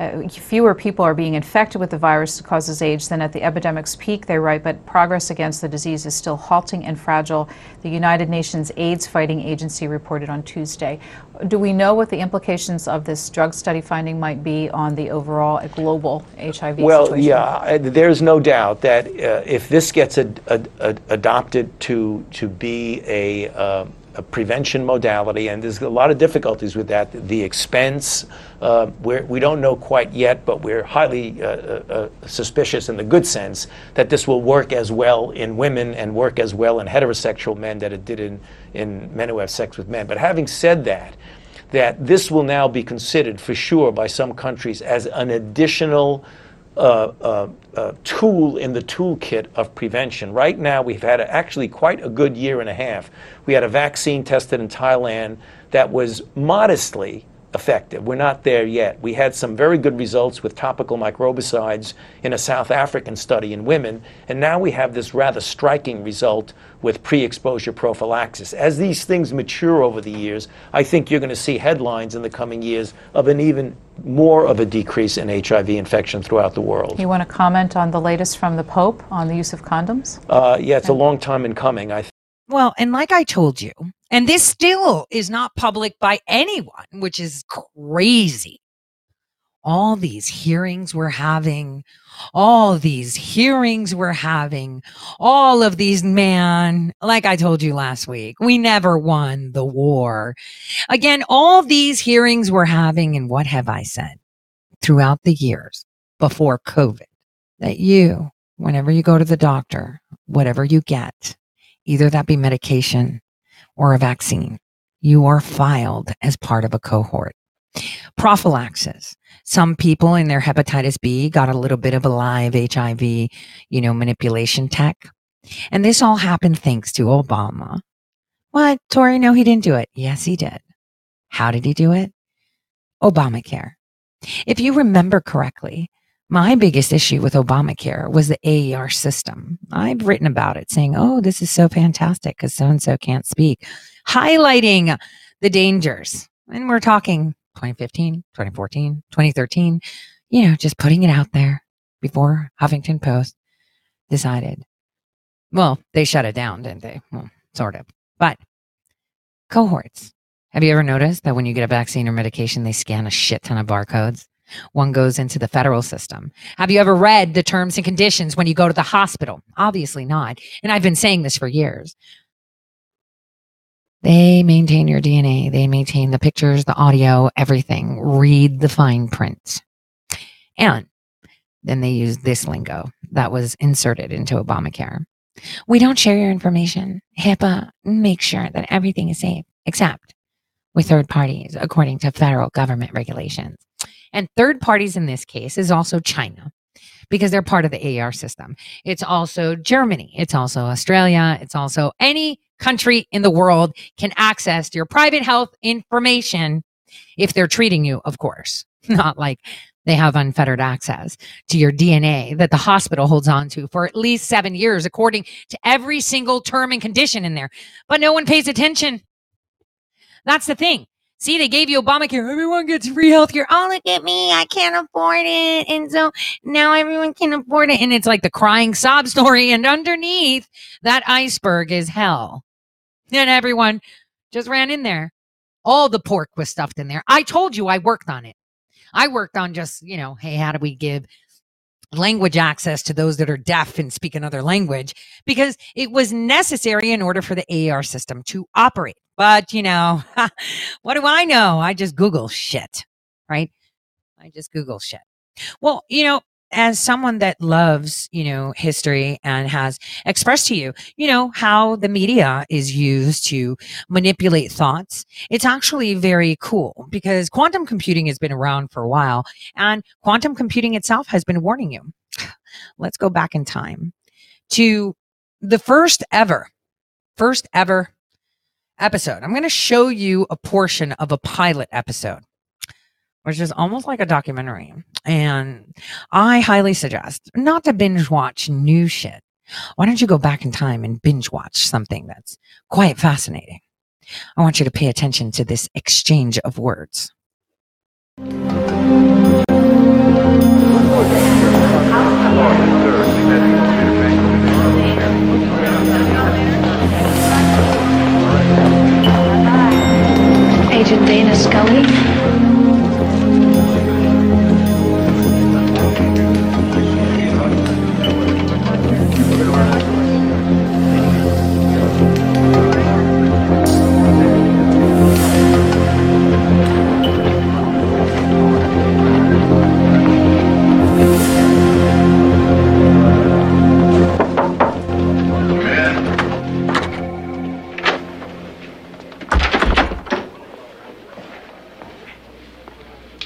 Uh, fewer people are being infected with the virus that causes AIDS than at the epidemic's peak, they write, but progress against the disease is still halting and fragile. The United Nations AIDS Fighting Agency reported on Tuesday. Do we know what the implications of this drug study finding might be on the overall global HIV well, situation? yeah, uh, there's no doubt that uh, if this gets ad- ad- ad- adopted to to be a, uh, a prevention modality, and there's a lot of difficulties with that. The expense, uh, we don't know quite yet, but we're highly uh, uh, suspicious in the good sense that this will work as well in women and work as well in heterosexual men that it did in, in men who have sex with men. But having said that, that this will now be considered for sure by some countries as an additional uh, uh, tool in the toolkit of prevention. Right now, we've had a, actually quite a good year and a half. We had a vaccine tested in Thailand that was modestly effective. We're not there yet. We had some very good results with topical microbicides in a South African study in women, and now we have this rather striking result with pre exposure prophylaxis. As these things mature over the years, I think you're going to see headlines in the coming years of an even more of a decrease in HIV infection throughout the world. You want to comment on the latest from the Pope on the use of condoms? Uh, yeah, it's a long time in coming. I Well, and like I told you, and this still is not public by anyone, which is crazy. All these hearings we're having, all these hearings we're having, all of these, man, like I told you last week, we never won the war. Again, all these hearings we're having, and what have I said throughout the years before COVID? That you, whenever you go to the doctor, whatever you get, either that be medication or a vaccine, you are filed as part of a cohort. Prophylaxis. Some people in their hepatitis B got a little bit of a live HIV, you know, manipulation tech. And this all happened thanks to Obama. What? Tore, no, he didn't do it. Yes, he did. How did he do it? Obamacare. If you remember correctly, my biggest issue with Obamacare was the AER system. I've written about it saying, oh, this is so fantastic because so and so can't speak, highlighting the dangers. And we're talking 2015, 2014, 2013, you know, just putting it out there before Huffington Post decided. Well, they shut it down, didn't they? Well, sort of. But cohorts. Have you ever noticed that when you get a vaccine or medication, they scan a shit ton of barcodes? One goes into the federal system. Have you ever read the terms and conditions when you go to the hospital? Obviously not. And I've been saying this for years. They maintain your DNA, they maintain the pictures, the audio, everything. Read the fine print. And then they use this lingo that was inserted into Obamacare. We don't share your information. HIPAA makes sure that everything is safe, except with third parties, according to federal government regulations. And third parties in this case is also China because they're part of the AR system. It's also Germany. It's also Australia. It's also any country in the world can access your private health information if they're treating you, of course, not like they have unfettered access to your DNA that the hospital holds on to for at least seven years, according to every single term and condition in there. But no one pays attention. That's the thing. See, they gave you Obamacare. Everyone gets free health care. Oh, look at me. I can't afford it. And so now everyone can afford it. And it's like the crying sob story. And underneath that iceberg is hell. And everyone just ran in there. All the pork was stuffed in there. I told you I worked on it. I worked on just, you know, hey, how do we give language access to those that are deaf and speak another language? Because it was necessary in order for the AR system to operate. But, you know, what do I know? I just Google shit, right? I just Google shit. Well, you know, as someone that loves, you know, history and has expressed to you, you know, how the media is used to manipulate thoughts, it's actually very cool because quantum computing has been around for a while and quantum computing itself has been warning you. Let's go back in time to the first ever, first ever episode. I'm going to show you a portion of a pilot episode which is almost like a documentary. And I highly suggest not to binge watch new shit, Why don't you go back in time and binge watch something that's quite fascinating? I want you to pay attention to this exchange of words. Agent Dana Scully.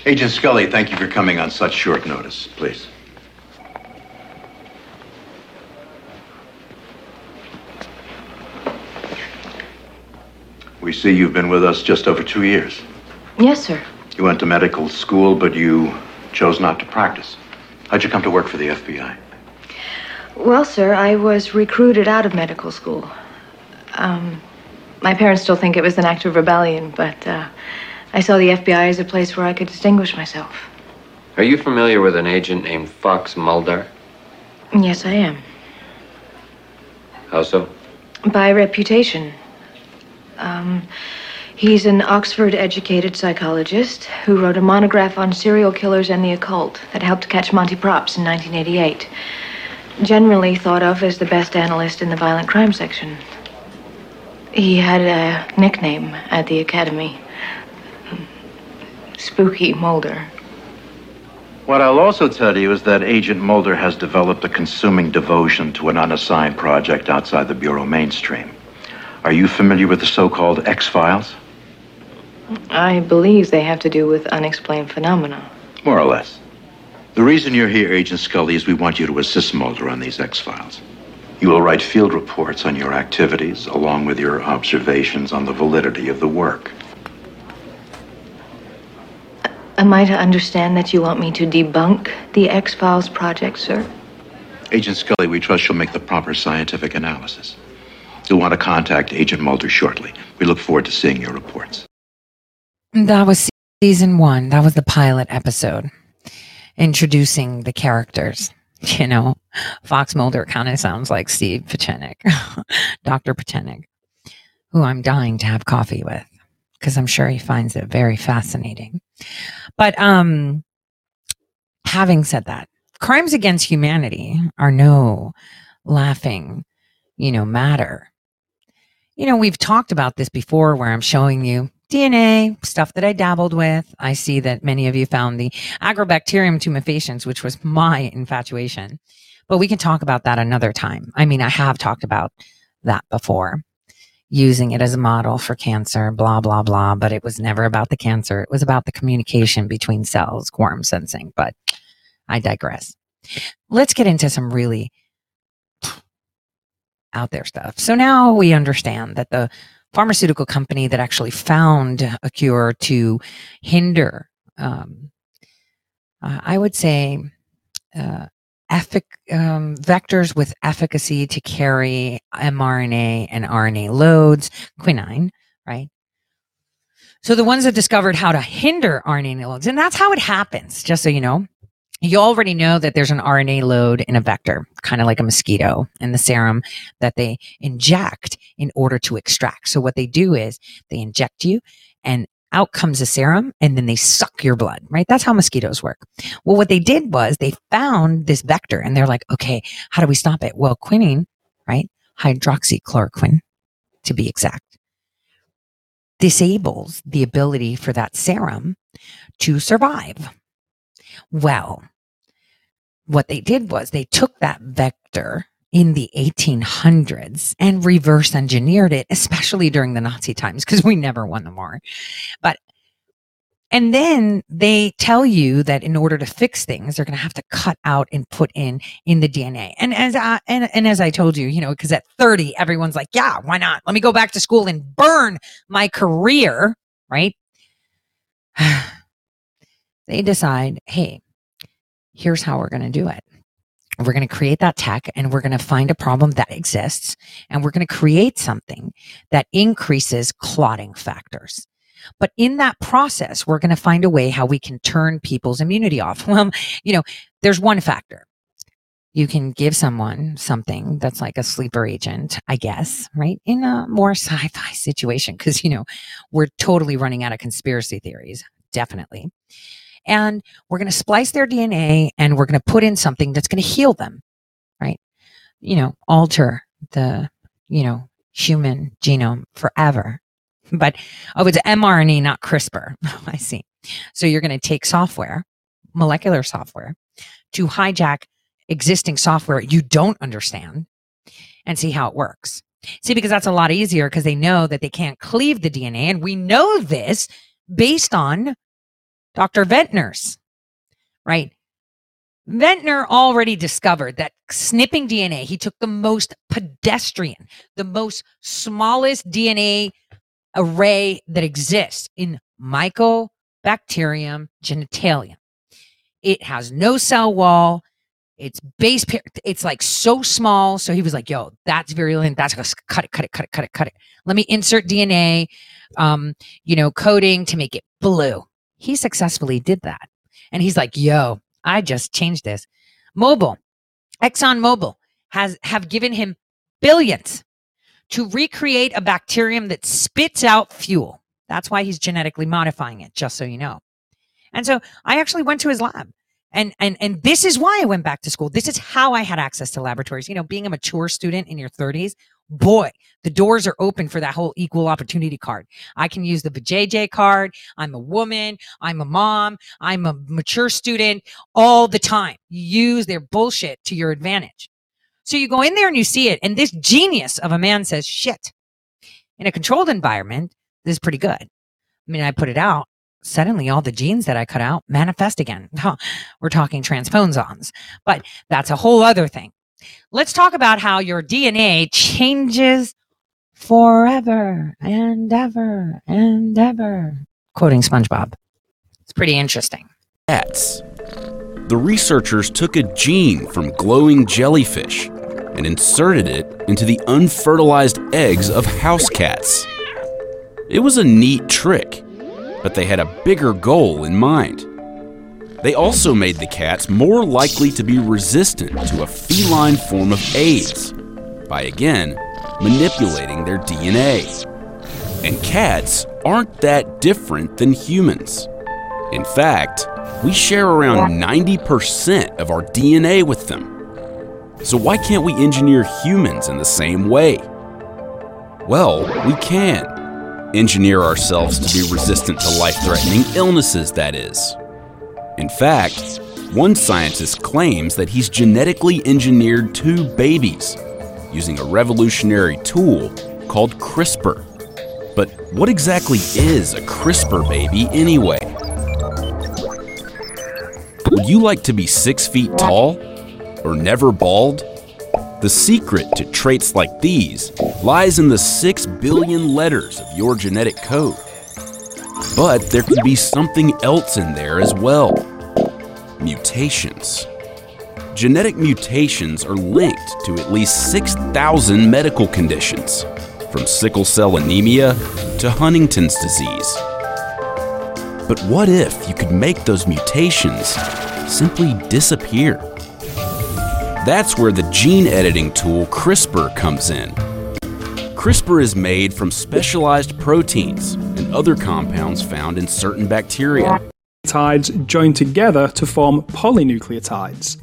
Agent Scully, thank you for coming on such short notice. Please. We see you've been with us just over two years. Yes, sir. You went to medical school, but you chose not to practice. How'd you come to work for the FBI? Well, sir, I was recruited out of medical school. Um, my parents still think it was an act of rebellion, but uh, I saw the FBI as a place where I could distinguish myself. Are you familiar with an agent named Fox Mulder? Yes, I am. How so? By reputation. Um, he's an Oxford educated psychologist who wrote a monograph on serial killers and the occult that helped catch Monty Propps in 1988. Generally thought of as the best analyst in the violent crime section. He had a nickname at the academy Spooky Mulder. What I'll also tell you is that Agent Mulder has developed a consuming devotion to an unassigned project outside the Bureau mainstream. Are you familiar with the so called X Files? I believe they have to do with unexplained phenomena. More or less. The reason you're here, Agent Scully, is we want you to assist Mulder on these X Files. You will write field reports on your activities, along with your observations on the validity of the work. Am I to understand that you want me to debunk the X Files project, sir? Agent Scully, we trust you'll make the proper scientific analysis. You'll want to contact Agent Mulder shortly. We look forward to seeing your reports. That was season one. That was the pilot episode introducing the characters. You know, Fox Mulder kind of sounds like Steve Pieczenik, Dr. Pieczenik, who I'm dying to have coffee with because I'm sure he finds it very fascinating. But um having said that, crimes against humanity are no laughing, you know, matter. You know, we've talked about this before where I'm showing you DNA, stuff that I dabbled with. I see that many of you found the Agrobacterium tumefaciens, which was my infatuation. But we can talk about that another time. I mean, I have talked about that before, using it as a model for cancer, blah, blah, blah. But it was never about the cancer. It was about the communication between cells, quorum sensing. But I digress. Let's get into some really out there stuff. So now we understand that the pharmaceutical company that actually found a cure to hinder, um, uh, I would say, uh, effic- um, vectors with efficacy to carry mRNA and RNA loads, quinine, right? So the ones that discovered how to hinder RNA loads, and that's how it happens, just so you know. You already know that there's an RNA load in a vector, kind of like a mosquito in the serum that they inject in order to extract. So what they do is they inject you and out comes a serum and then they suck your blood, right? That's how mosquitoes work. Well, what they did was they found this vector and they're like, okay, how do we stop it? Well, quinine, right? Hydroxychloroquine to be exact, disables the ability for that serum to survive. Well, what they did was they took that vector in the 1800s and reverse engineered it, especially during the Nazi times, because we never won the war. But and then they tell you that in order to fix things, they're going to have to cut out and put in in the DNA. And as I, and, and as I told you, you know, because at 30, everyone's like, yeah, why not? Let me go back to school and burn my career, right? they decide, hey, here's how we're going to do it. We're going to create that tech and we're going to find a problem that exists and we're going to create something that increases clotting factors. But in that process, we're going to find a way how we can turn people's immunity off. Well, you know, there's one factor. You can give someone something that's like a sleeper agent, I guess, right? In a more sci fi situation, because, you know, we're totally running out of conspiracy theories, definitely. And we're going to splice their DNA and we're going to put in something that's going to heal them, right? You know, alter the, you know, human genome forever. But oh, it's mRNA, not CRISPR. I see. So you're going to take software, molecular software, to hijack existing software you don't understand and see how it works. See, because that's a lot easier because they know that they can't cleave the DNA. And we know this based on Dr. Ventnor's, right? Ventnor already discovered that snipping DNA, he took the most pedestrian, the most smallest DNA array that exists in Mycobacterium genitalium. It has no cell wall. It's base pair. It's like so small. So he was like, yo, that's virulent. That's cut it, cut it, cut it, cut it, cut it. Let me insert DNA, um, you know, coding to make it blue. He successfully did that. And he's like, yo, I just changed this. Mobile, Exxon Mobil has have given him billions to recreate a bacterium that spits out fuel. That's why he's genetically modifying it, just so you know. And so I actually went to his lab. And and and this is why I went back to school. This is how I had access to laboratories. You know, being a mature student in your 30s, boy, the doors are open for that whole equal opportunity card. I can use the JJ card. I'm a woman. I'm a mom. I'm a mature student all the time. You use their bullshit to your advantage. So you go in there and you see it, and this genius of a man says, shit. In a controlled environment, this is pretty good. I mean, I put it out. Suddenly, all the genes that I cut out manifest again. We're talking transposons, but that's a whole other thing. Let's talk about how your DNA changes forever and ever and ever. Quoting SpongeBob. It's pretty interesting. Cats. The researchers took a gene from glowing jellyfish and inserted it into the unfertilized eggs of house cats. It was a neat trick, but they had a bigger goal in mind. They also made the cats more likely to be resistant to a feline form of AIDS by again manipulating their DNA. And cats aren't that different than humans. In fact, we share around 90% of our DNA with them. So why can't we engineer humans in the same way? Well, we can. Engineer ourselves to be resistant to life threatening illnesses, that is. In fact, one scientist claims that he's genetically engineered two babies using a revolutionary tool called CRISPR. But what exactly is a CRISPR baby anyway? Would you like to be six feet tall? Or never bald? The secret to traits like these lies in the six billion letters of your genetic code. But there could be something else in there as well mutations. Genetic mutations are linked to at least 6,000 medical conditions, from sickle cell anemia to Huntington's disease. But what if you could make those mutations simply disappear? That's where the gene editing tool CRISPR comes in. CRISPR is made from specialized proteins and other compounds found in certain bacteria. Nucleotides join together to form polynucleotides.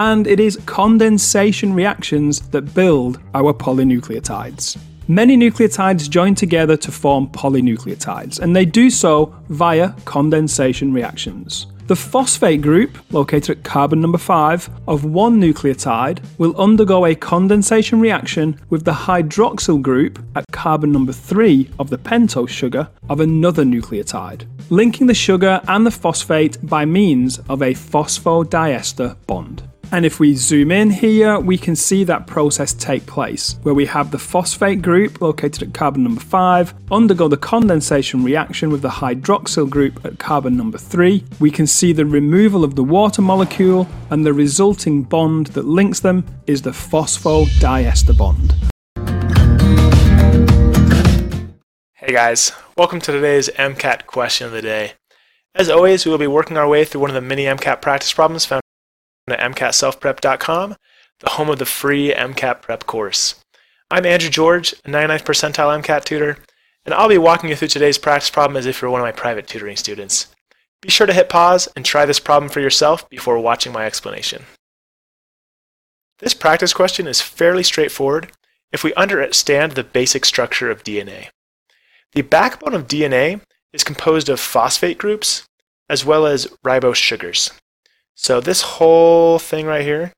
And it is condensation reactions that build our polynucleotides. Many nucleotides join together to form polynucleotides, and they do so via condensation reactions. The phosphate group, located at carbon number 5, of one nucleotide will undergo a condensation reaction with the hydroxyl group at carbon number 3 of the pentose sugar of another nucleotide, linking the sugar and the phosphate by means of a phosphodiester bond. And if we zoom in here, we can see that process take place, where we have the phosphate group located at carbon number 5 undergo the condensation reaction with the hydroxyl group at carbon number 3. We can see the removal of the water molecule, and the resulting bond that links them is the phosphodiester bond. Hey guys, welcome to today's MCAT question of the day. As always, we will be working our way through one of the mini MCAT practice problems found at MCATselfprep.com, the home of the free MCAT prep course. I'm Andrew George, a 99th percentile MCAT tutor, and I'll be walking you through today's practice problem as if you're one of my private tutoring students. Be sure to hit pause and try this problem for yourself before watching my explanation. This practice question is fairly straightforward if we understand the basic structure of DNA. The backbone of DNA is composed of phosphate groups as well as ribose sugars. So this whole thing right here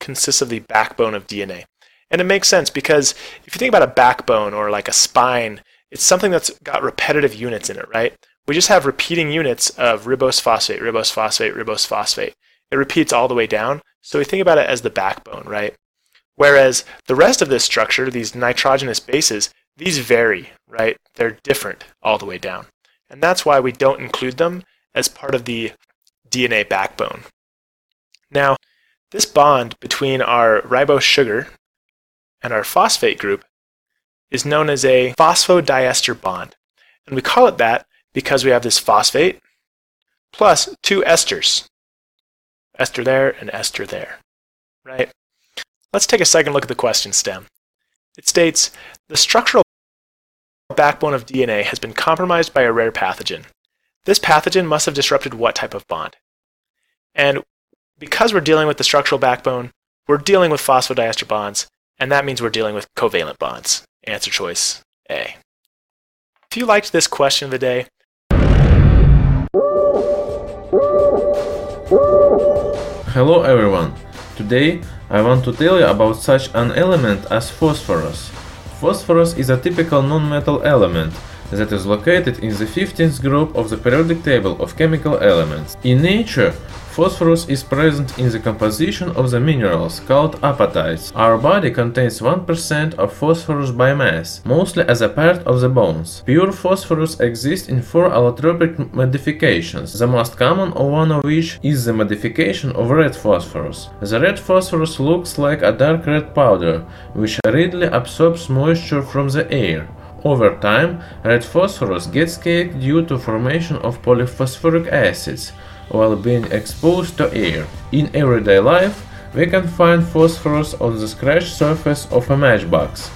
consists of the backbone of DNA. And it makes sense because if you think about a backbone or like a spine, it's something that's got repetitive units in it, right? We just have repeating units of ribose phosphate, ribose phosphate, ribose phosphate. It repeats all the way down. So we think about it as the backbone, right? Whereas the rest of this structure, these nitrogenous bases, these vary, right? They're different all the way down. And that's why we don't include them as part of the DNA backbone. Now, this bond between our ribose sugar and our phosphate group is known as a phosphodiester bond. And we call it that because we have this phosphate plus two esters. Ester there and ester there, right? Let's take a second look at the question stem. It states, the structural backbone of DNA has been compromised by a rare pathogen. This pathogen must have disrupted what type of bond? And because we're dealing with the structural backbone, we're dealing with phosphodiester bonds, and that means we're dealing with covalent bonds. Answer choice A. If you liked this question of the day, Hello everyone. Today I want to tell you about such an element as phosphorus. Phosphorus is a typical non-metal element that is located in the 15th group of the periodic table of chemical elements. In nature, phosphorus is present in the composition of the minerals called apatites. Our body contains 1% of phosphorus by mass, mostly as a part of the bones. Pure phosphorus exists in four allotropic modifications, the most common one of which is the modification of red phosphorus. The red phosphorus looks like a dark red powder, which readily absorbs moisture from the air. Over time, red phosphorus gets caked due to formation of polyphosphoric acids while being exposed to air. In everyday life, we can find phosphorus on the scratched surface of a matchbox.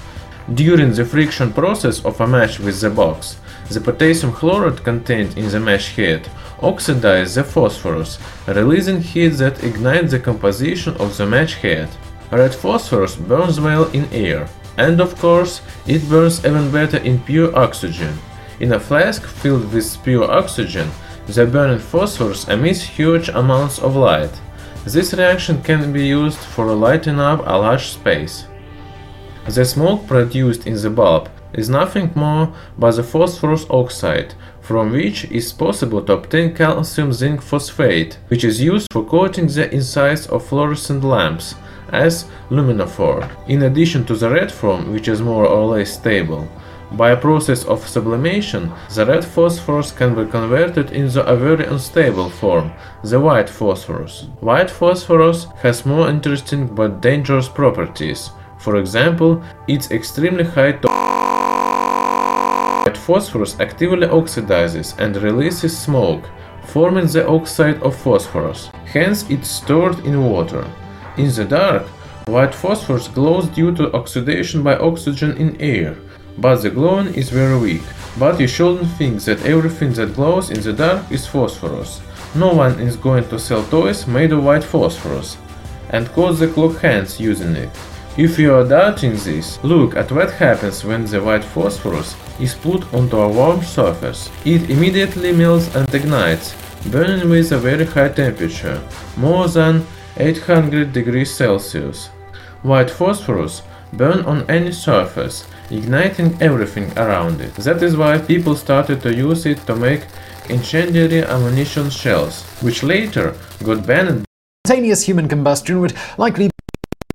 During the friction process of a match with the box, the potassium chloride contained in the match head oxidizes the phosphorus, releasing heat that ignites the composition of the match head. Red phosphorus burns well in air. And of course, it burns even better in pure oxygen. In a flask filled with pure oxygen, the burning phosphorus emits huge amounts of light. This reaction can be used for lighting up a large space. The smoke produced in the bulb is nothing more but the phosphorus oxide, from which is possible to obtain calcium zinc phosphate, which is used for coating the insides of fluorescent lamps as luminophore, in addition to the red form, which is more or less stable. By a process of sublimation, the red phosphorus can be converted into a very unstable form, the white phosphorus. White phosphorus has more interesting but dangerous properties. For example, its extremely high White phosphorus actively oxidizes and releases smoke, forming the oxide of phosphorus. Hence, it's stored in water. In the dark, white phosphorus glows due to oxidation by oxygen in air, but the glowing is very weak. But you shouldn't think that everything that glows in the dark is phosphorus. No one is going to sell toys made of white phosphorus and cause the clock hands using it. If you are doubting this, look at what happens when the white phosphorus is put onto a warm surface. It immediately melts and ignites, burning with a very high temperature, more than 800 degrees Celsius. White phosphorus burn on any surface, igniting everything around it. That is why people started to use it to make incendiary ammunition shells, which later got banned spontaneous human combustion would likely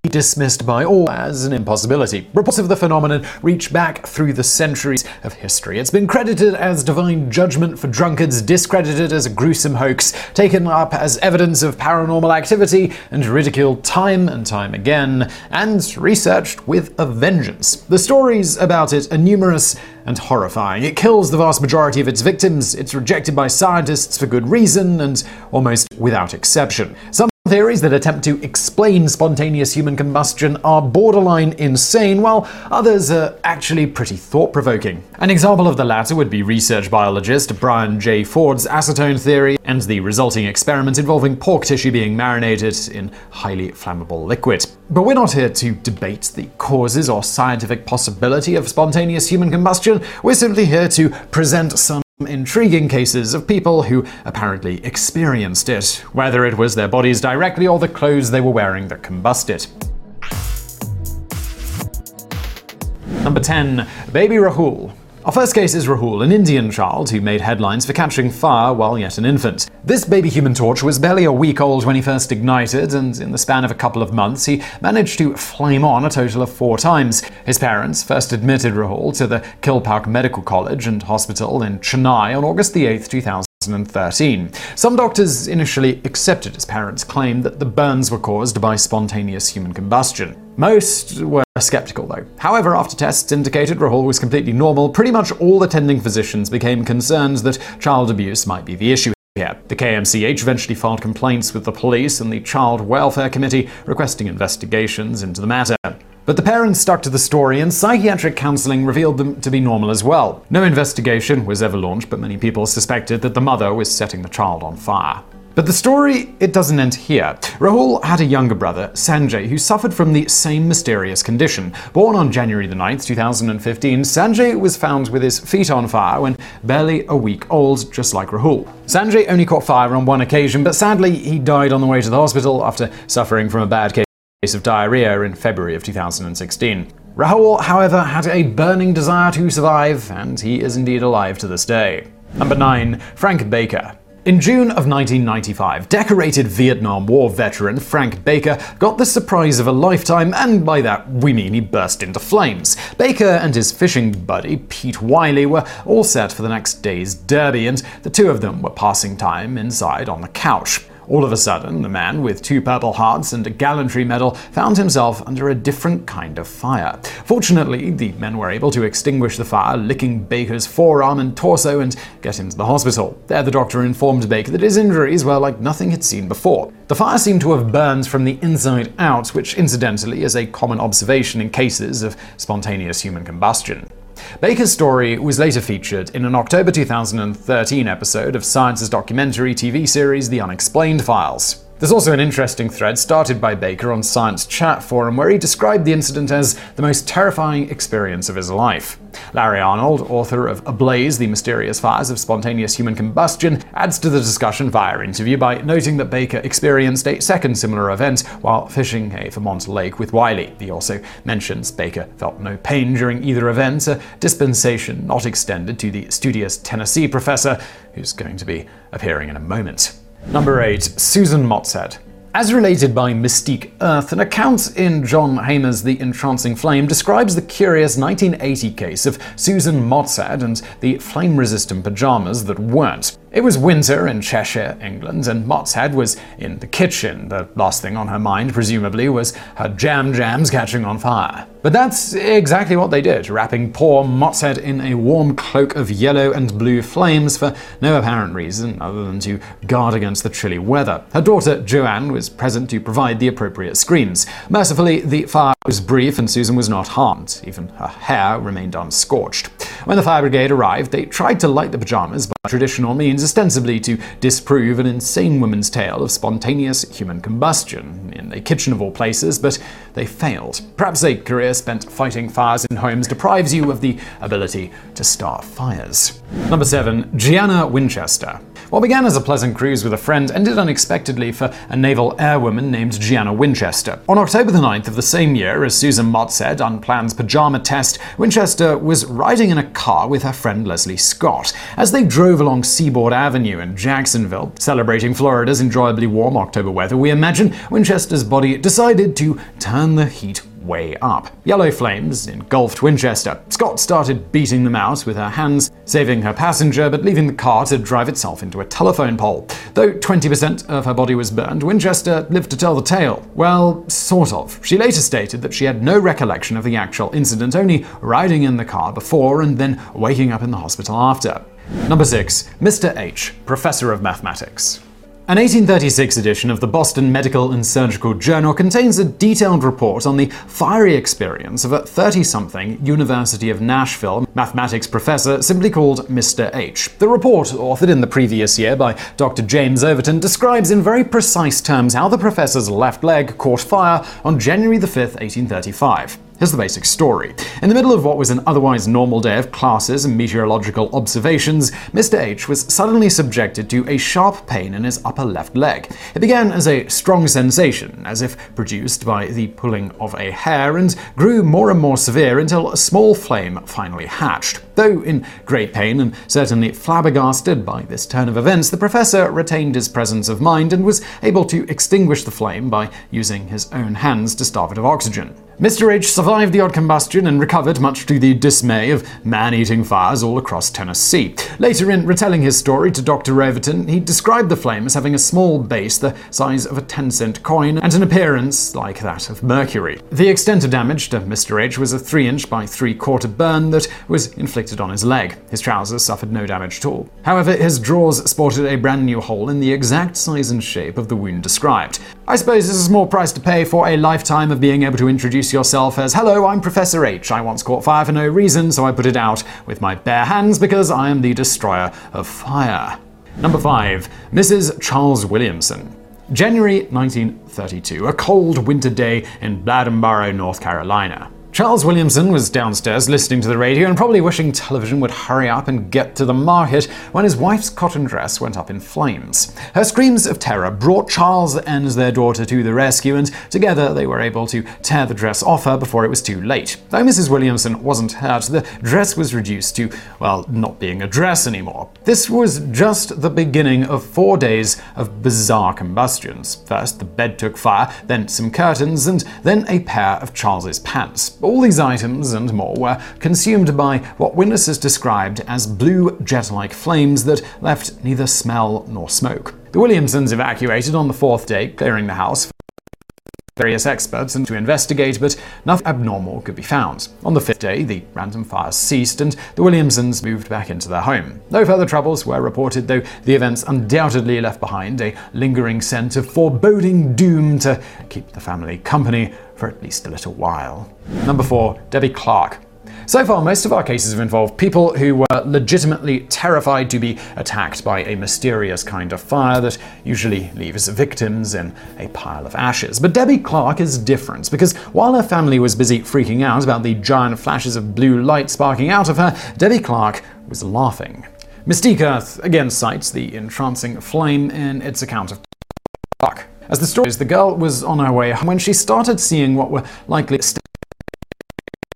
dismissed by all as an impossibility. Reports of the phenomenon reach back through the centuries of history. It's been credited as divine judgment for drunkards, discredited as a gruesome hoax, taken up as evidence of paranormal activity, and ridiculed time and time again, and researched with a vengeance. The stories about it are numerous and horrifying. It kills the vast majority of its victims, it's rejected by scientists for good reason, and almost without exception. Some Theories that attempt to explain spontaneous human combustion are borderline insane, while others are actually pretty thought provoking. An example of the latter would be research biologist Brian J. Ford's acetone theory and the resulting experiment involving pork tissue being marinated in highly flammable liquid. But we're not here to debate the causes or scientific possibility of spontaneous human combustion, we're simply here to present some intriguing cases of people who apparently experienced it, whether it was their bodies directly or the clothes they were wearing that combusted. Number 10. Baby Rahul. Our first case is Rahul, an Indian child who made headlines for catching fire while yet an infant. This baby human torch was barely a week old when he first ignited, and in the span of a couple of months, he managed to flame on a total of four times. His parents first admitted Rahul to the Kilpauk Medical College and Hospital in Chennai on August 8, 2000. 2013. Some doctors initially accepted his parents' claim that the burns were caused by spontaneous human combustion. Most were skeptical, though. However, after tests indicated Rahul was completely normal, pretty much all attending physicians became concerned that child abuse might be the issue. Here. The KMCH eventually filed complaints with the police and the Child Welfare Committee requesting investigations into the matter. But the parents stuck to the story, and psychiatric counseling revealed them to be normal as well. No investigation was ever launched, but many people suspected that the mother was setting the child on fire. But the story, it doesn't end here. Rahul had a younger brother, Sanjay, who suffered from the same mysterious condition. Born on January the 9th, 2015, Sanjay was found with his feet on fire when barely a week old, just like Rahul. Sanjay only caught fire on one occasion, but sadly, he died on the way to the hospital after suffering from a bad case case of diarrhea in February of 2016. Rahul, however, had a burning desire to survive, and he is indeed alive to this day. Number 9. Frank Baker. In June of 1995, decorated Vietnam War veteran Frank Baker got the surprise of a lifetime, and by that we mean he burst into flames. Baker and his fishing buddy Pete Wiley were all set for the next day's derby, and the two of them were passing time inside on the couch. All of a sudden, the man with two Purple Hearts and a gallantry medal found himself under a different kind of fire. Fortunately, the men were able to extinguish the fire, licking Baker's forearm and torso, and get him to the hospital. There, the doctor informed Baker that his injuries were like nothing he'd seen before. The fire seemed to have burned from the inside out, which incidentally is a common observation in cases of spontaneous human combustion. Baker's story was later featured in an October 2013 episode of Science's documentary TV series The Unexplained Files. There's also an interesting thread started by Baker on Science Chat Forum where he described the incident as the most terrifying experience of his life. Larry Arnold, author of Ablaze The Mysterious Fires of Spontaneous Human Combustion, adds to the discussion via interview by noting that Baker experienced a second similar event while fishing a Vermont lake with Wiley. He also mentions Baker felt no pain during either event, a dispensation not extended to the studious Tennessee professor, who's going to be appearing in a moment. Number 8. Susan Motzhead. As related by Mystique Earth, an account in John Heymer's The Entrancing Flame describes the curious 1980 case of Susan Motzhead and the flame resistant pajamas that weren't. It was winter in Cheshire, England, and Motzhead was in the kitchen. The last thing on her mind, presumably, was her jam jams catching on fire. But that's exactly what they did, wrapping poor Motzhead in a warm cloak of yellow and blue flames for no apparent reason other than to guard against the chilly weather. Her daughter, Joanne, was present to provide the appropriate screens. Mercifully, the fire was brief and Susan was not harmed. Even her hair remained unscorched. When the fire brigade arrived, they tried to light the pajamas by traditional means, ostensibly to disprove an insane woman's tale of spontaneous human combustion in a kitchen of all places, but they failed. Perhaps a career spent fighting fires in homes deprives you of the ability to start fires. Number 7. Gianna Winchester. What began as a pleasant cruise with a friend ended unexpectedly for a naval airwoman named Gianna Winchester. On October the 9th of the same year, as Susan Mott said, unplanned pajama test, Winchester was riding in a car with her friend Leslie Scott. As they drove along Seaboard Avenue in Jacksonville, celebrating Florida's enjoyably warm October weather, we imagine Winchester's body decided to turn the heat way up. Yellow flames engulfed Winchester. Scott started beating them out with her hands, saving her passenger but leaving the car to drive itself into a telephone pole. Though 20% of her body was burned, Winchester lived to tell the tale. Well, sort of. She later stated that she had no recollection of the actual incident, only riding in the car before and then waking up in the hospital after. Number 6. Mr. H, Professor of Mathematics. An 1836 edition of the Boston Medical and Surgical Journal contains a detailed report on the fiery experience of a 30 something University of Nashville mathematics professor simply called Mr. H. The report, authored in the previous year by Dr. James Overton, describes in very precise terms how the professor's left leg caught fire on January the 5th, 1835. Here's the basic story. In the middle of what was an otherwise normal day of classes and meteorological observations, Mr. H was suddenly subjected to a sharp pain in his upper left leg. It began as a strong sensation, as if produced by the pulling of a hair, and grew more and more severe until a small flame finally hatched. Though in great pain and certainly flabbergasted by this turn of events, the professor retained his presence of mind and was able to extinguish the flame by using his own hands to starve it of oxygen. Mr. H survived the odd combustion and recovered much to the dismay of man eating fires all across Tennessee. Later, in retelling his story to Dr. Overton, he described the flame as having a small base the size of a 10 cent coin and an appearance like that of mercury. The extent of damage to Mr. H was a 3 inch by 3 quarter burn that was inflicted on his leg. His trousers suffered no damage at all. However, his drawers sported a brand new hole in the exact size and shape of the wound described. I suppose this is a small price to pay for a lifetime of being able to introduce yourself as Hello, I'm Professor H. I once caught fire for no reason, so I put it out with my bare hands because I am the destroyer of fire. Number 5. Mrs. Charles Williamson. January 1932, a cold winter day in Bladdenboro, North Carolina. Charles Williamson was downstairs listening to the radio and probably wishing television would hurry up and get to the market when his wife's cotton dress went up in flames. Her screams of terror brought Charles and their daughter to the rescue, and together they were able to tear the dress off her before it was too late. Though Mrs. Williamson wasn't hurt, the dress was reduced to, well, not being a dress anymore. This was just the beginning of four days of bizarre combustions. First, the bed took fire, then some curtains, and then a pair of Charles's pants. All these items and more were consumed by what witnesses described as blue jet like flames that left neither smell nor smoke. The Williamsons evacuated on the fourth day, clearing the house various experts and to investigate, but nothing abnormal could be found. On the fifth day, the random fires ceased and the Williamsons moved back into their home. No further troubles were reported, though the events undoubtedly left behind a lingering scent of foreboding doom to keep the family company for at least a little while. Number 4. Debbie Clark. So far, most of our cases have involved people who were legitimately terrified to be attacked by a mysterious kind of fire that usually leaves victims in a pile of ashes. But Debbie Clark is different because while her family was busy freaking out about the giant flashes of blue light sparking out of her, Debbie Clark was laughing. Mystique Earth again cites the entrancing flame in its account of Clark. As the story is, the girl was on her way home when she started seeing what were likely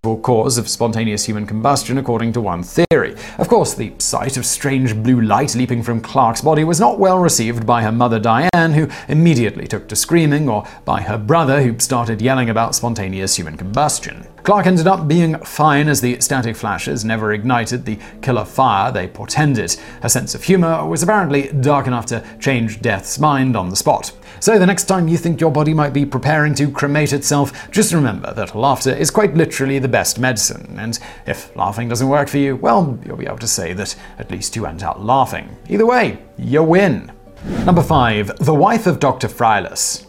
cause of spontaneous human combustion, according to one theory. Of course, the sight of strange blue light leaping from Clark's body was not well received by her mother Diane, who immediately took to screaming, or by her brother, who started yelling about spontaneous human combustion. Clark ended up being fine as the static flashes never ignited the killer fire they portended. Her sense of humor was apparently dark enough to change Death's mind on the spot. So the next time you think your body might be preparing to cremate itself, just remember that laughter is quite literally the best medicine, and if laughing doesn't work for you, well, you'll be able to say that at least you went out laughing. Either way, you win. Number 5. The Wife of Dr. Frylas.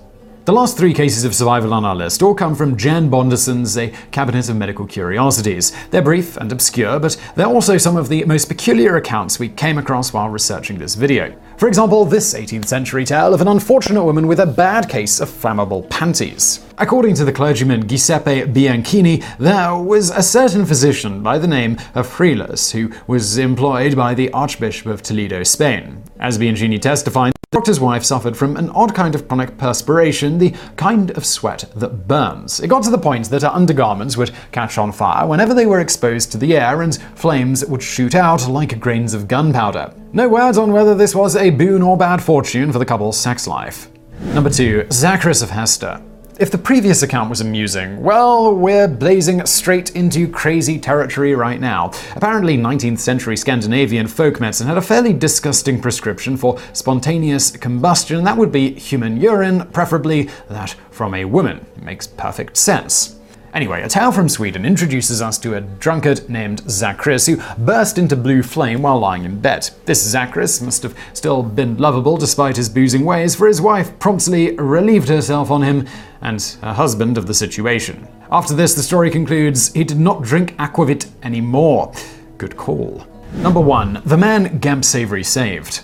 The last three cases of survival on our list all come from Jan Bonderson's A Cabinet of Medical Curiosities. They're brief and obscure, but they're also some of the most peculiar accounts we came across while researching this video. For example, this 18th century tale of an unfortunate woman with a bad case of flammable panties. According to the clergyman Giuseppe Bianchini, there was a certain physician by the name of Frilas who was employed by the Archbishop of Toledo, Spain. As Bianchini testified, the doctor's wife suffered from an odd kind of chronic perspiration, the kind of sweat that burns. It got to the point that her undergarments would catch on fire whenever they were exposed to the air, and flames would shoot out like grains of gunpowder. No words on whether this was a boon or bad fortune for the couple's sex life. Number 2. Zacharias of Hester. If the previous account was amusing, well, we're blazing straight into crazy territory right now. Apparently, 19th century Scandinavian folk medicine had a fairly disgusting prescription for spontaneous combustion, that would be human urine, preferably that from a woman. It makes perfect sense. Anyway, a tale from Sweden introduces us to a drunkard named Zacharias who burst into blue flame while lying in bed. This Zacharias must have still been lovable despite his boozing ways, for his wife promptly relieved herself on him and her husband of the situation. After this, the story concludes he did not drink aquavit anymore. Good call. Number 1. The man Gamp Savory saved.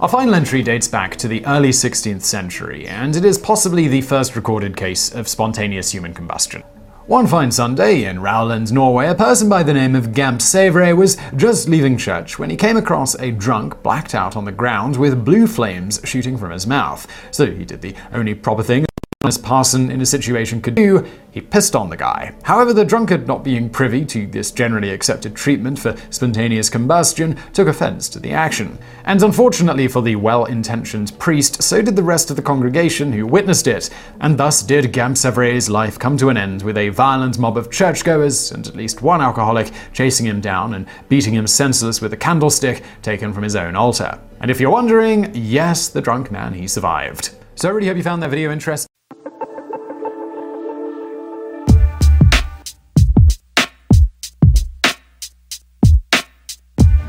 Our final entry dates back to the early 16th century, and it is possibly the first recorded case of spontaneous human combustion. One fine Sunday in Rowland, Norway, a person by the name of Gamp Savre was just leaving church when he came across a drunk blacked out on the ground with blue flames shooting from his mouth. So he did the only proper thing honest parson in a situation could do, he pissed on the guy. However, the drunkard, not being privy to this generally accepted treatment for spontaneous combustion, took offense to the action. And unfortunately for the well intentioned priest, so did the rest of the congregation who witnessed it. And thus did Gamp Savre's life come to an end with a violent mob of churchgoers and at least one alcoholic chasing him down and beating him senseless with a candlestick taken from his own altar. And if you're wondering, yes, the drunk man, he survived. So I really hope you found that video interesting.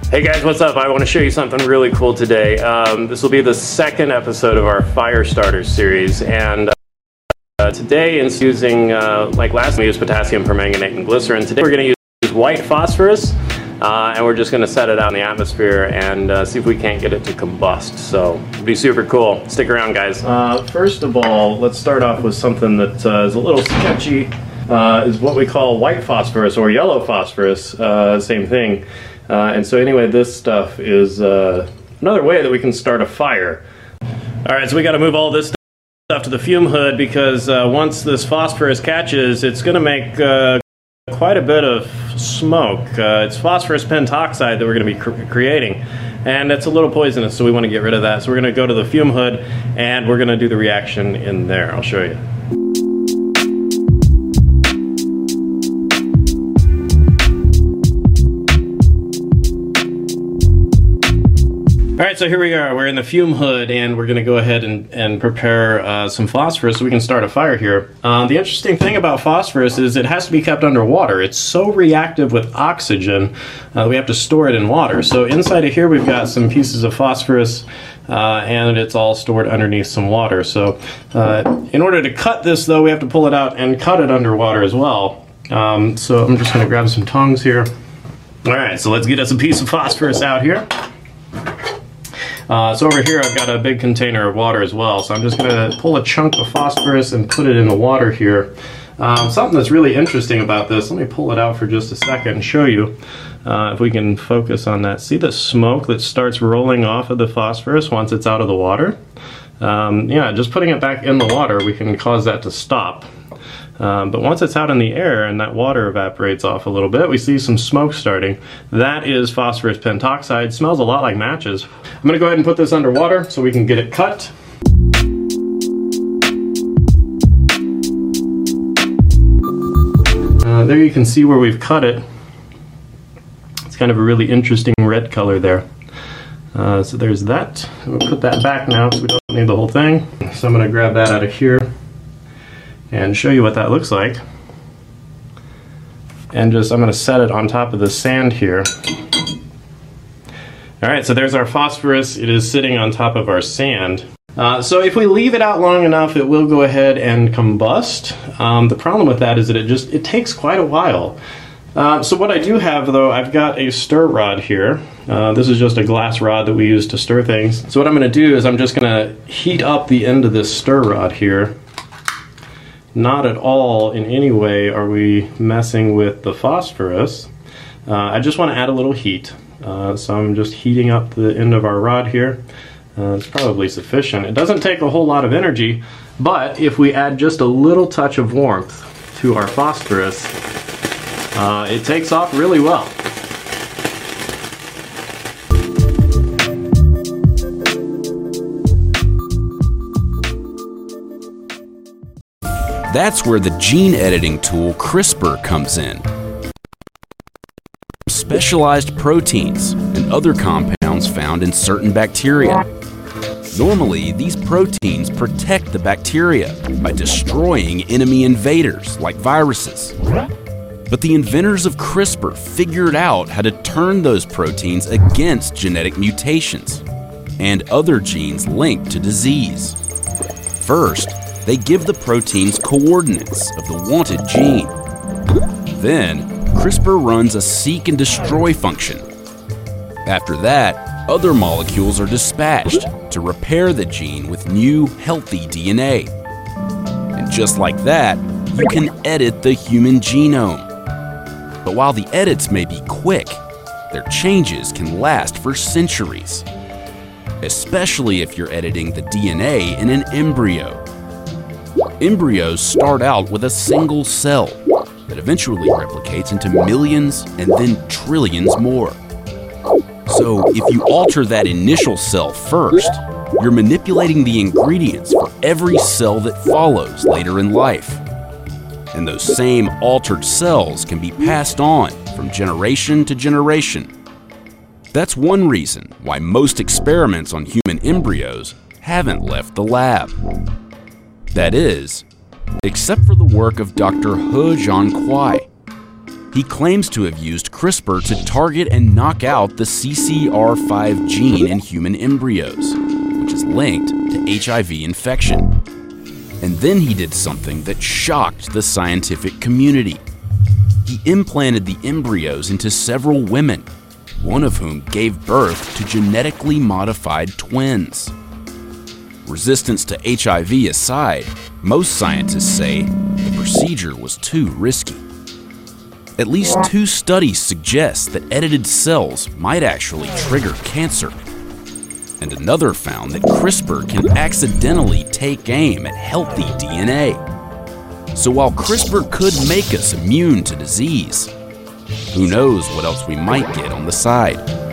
Hey guys, what's up? I want to show you something really cool today. Um, this will be the second episode of our Fire Starters series, and uh, today, of using, uh, like last time we used potassium permanganate and glycerin, today we're going to use white phosphorus, uh, and we're just going to set it out in the atmosphere and uh, see if we can't get it to combust. So, it'll be super cool. Stick around, guys. Uh, first of all, let's start off with something that uh, is a little sketchy. is what we call white phosphorus or yellow phosphorus, same thing. Uh, and so anyway, this stuff is uh, another way that we can start a fire. All right, so we got to move all this stuff to the fume hood because uh, once this phosphorus catches, it's going to make uh, quite a bit of smoke. Uh, it's phosphorus pentoxide that we're going to be cr creating. And it's a little poisonous, so we want to get rid of that. So we're going to go to the fume hood and we're going to do the reaction in there. I'll show you. All right, so here we are. We're in the fume hood, and we're going to go ahead and, and prepare uh, some phosphorus so we can start a fire here. Um, the interesting thing about phosphorus is it has to be kept underwater. It's so reactive with oxygen, uh, we have to store it in water. So inside of here, we've got some pieces of phosphorus, uh, and it's all stored underneath some water. So uh, in order to cut this, though, we have to pull it out and cut it underwater as well. Um, so I'm just going to grab some tongs here. All right, so let's get us a piece of phosphorus out here. Uh, so over here I've got a big container of water as well. So I'm just going to pull a chunk of phosphorus and put it in the water here. Um, something that's really interesting about this, let me pull it out for just a second and show you uh, if we can focus on that. See the smoke that starts rolling off of the phosphorus once it's out of the water? Um, yeah, just putting it back in the water, we can cause that to stop. Um, but once it's out in the air and that water evaporates off a little bit, we see some smoke starting. That is phosphorus pentoxide. Smells a lot like matches. I'm going to go ahead and put this underwater so we can get it cut. Uh, there you can see where we've cut it. It's kind of a really interesting red color there. Uh, so there's that. We'll put that back now so we don't need the whole thing. So I'm going to grab that out of here and show you what that looks like. And just, I'm going to set it on top of the sand here. All right, so there's our phosphorus. It is sitting on top of our sand. Uh, so if we leave it out long enough, it will go ahead and combust. Um, the problem with that is that it just, it takes quite a while. Uh, so what I do have though, I've got a stir rod here. Uh, this is just a glass rod that we use to stir things. So what I'm going to do is I'm just going to heat up the end of this stir rod here not at all in any way are we messing with the phosphorus. Uh, I just want to add a little heat. Uh, so I'm just heating up the end of our rod here. Uh, it's probably sufficient. It doesn't take a whole lot of energy, but if we add just a little touch of warmth to our phosphorus, uh, it takes off really well. That's where the gene editing tool CRISPR comes in. Specialized proteins and other compounds found in certain bacteria. Normally, these proteins protect the bacteria by destroying enemy invaders like viruses. But the inventors of CRISPR figured out how to turn those proteins against genetic mutations and other genes linked to disease. First, they give the proteins coordinates of the wanted gene. Then, CRISPR runs a seek and destroy function. After that, other molecules are dispatched to repair the gene with new, healthy DNA. And just like that, you can edit the human genome. But while the edits may be quick, their changes can last for centuries. Especially if you're editing the DNA in an embryo. Embryos start out with a single cell that eventually replicates into millions and then trillions more. So, if you alter that initial cell first, you're manipulating the ingredients for every cell that follows later in life. And those same altered cells can be passed on from generation to generation. That's one reason why most experiments on human embryos haven't left the lab. That is, except for the work of Dr. He Jian Kuai. He claims to have used CRISPR to target and knock out the CCR5 gene in human embryos, which is linked to HIV infection. And then he did something that shocked the scientific community. He implanted the embryos into several women, one of whom gave birth to genetically modified twins. Resistance to HIV aside, most scientists say the procedure was too risky. At least two studies suggest that edited cells might actually trigger cancer. And another found that CRISPR can accidentally take aim at healthy DNA. So while CRISPR could make us immune to disease, who knows what else we might get on the side?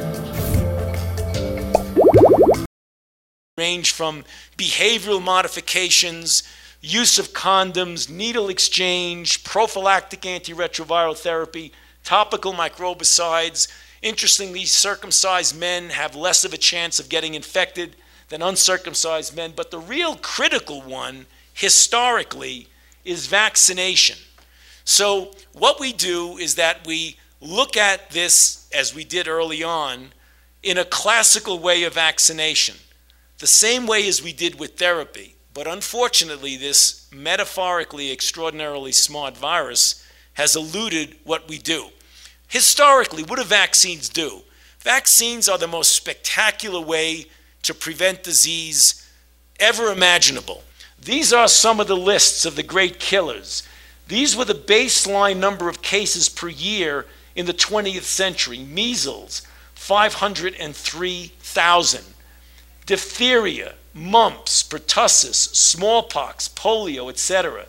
Range from behavioral modifications, use of condoms, needle exchange, prophylactic antiretroviral therapy, topical microbicides. Interestingly, circumcised men have less of a chance of getting infected than uncircumcised men. But the real critical one, historically, is vaccination. So, what we do is that we look at this, as we did early on, in a classical way of vaccination the same way as we did with therapy. But unfortunately, this metaphorically extraordinarily smart virus has eluded what we do. Historically, what do vaccines do? Vaccines are the most spectacular way to prevent disease ever imaginable. These are some of the lists of the great killers. These were the baseline number of cases per year in the 20th century. Measles, 503,000 diphtheria, mumps, pertussis, smallpox, polio, etc.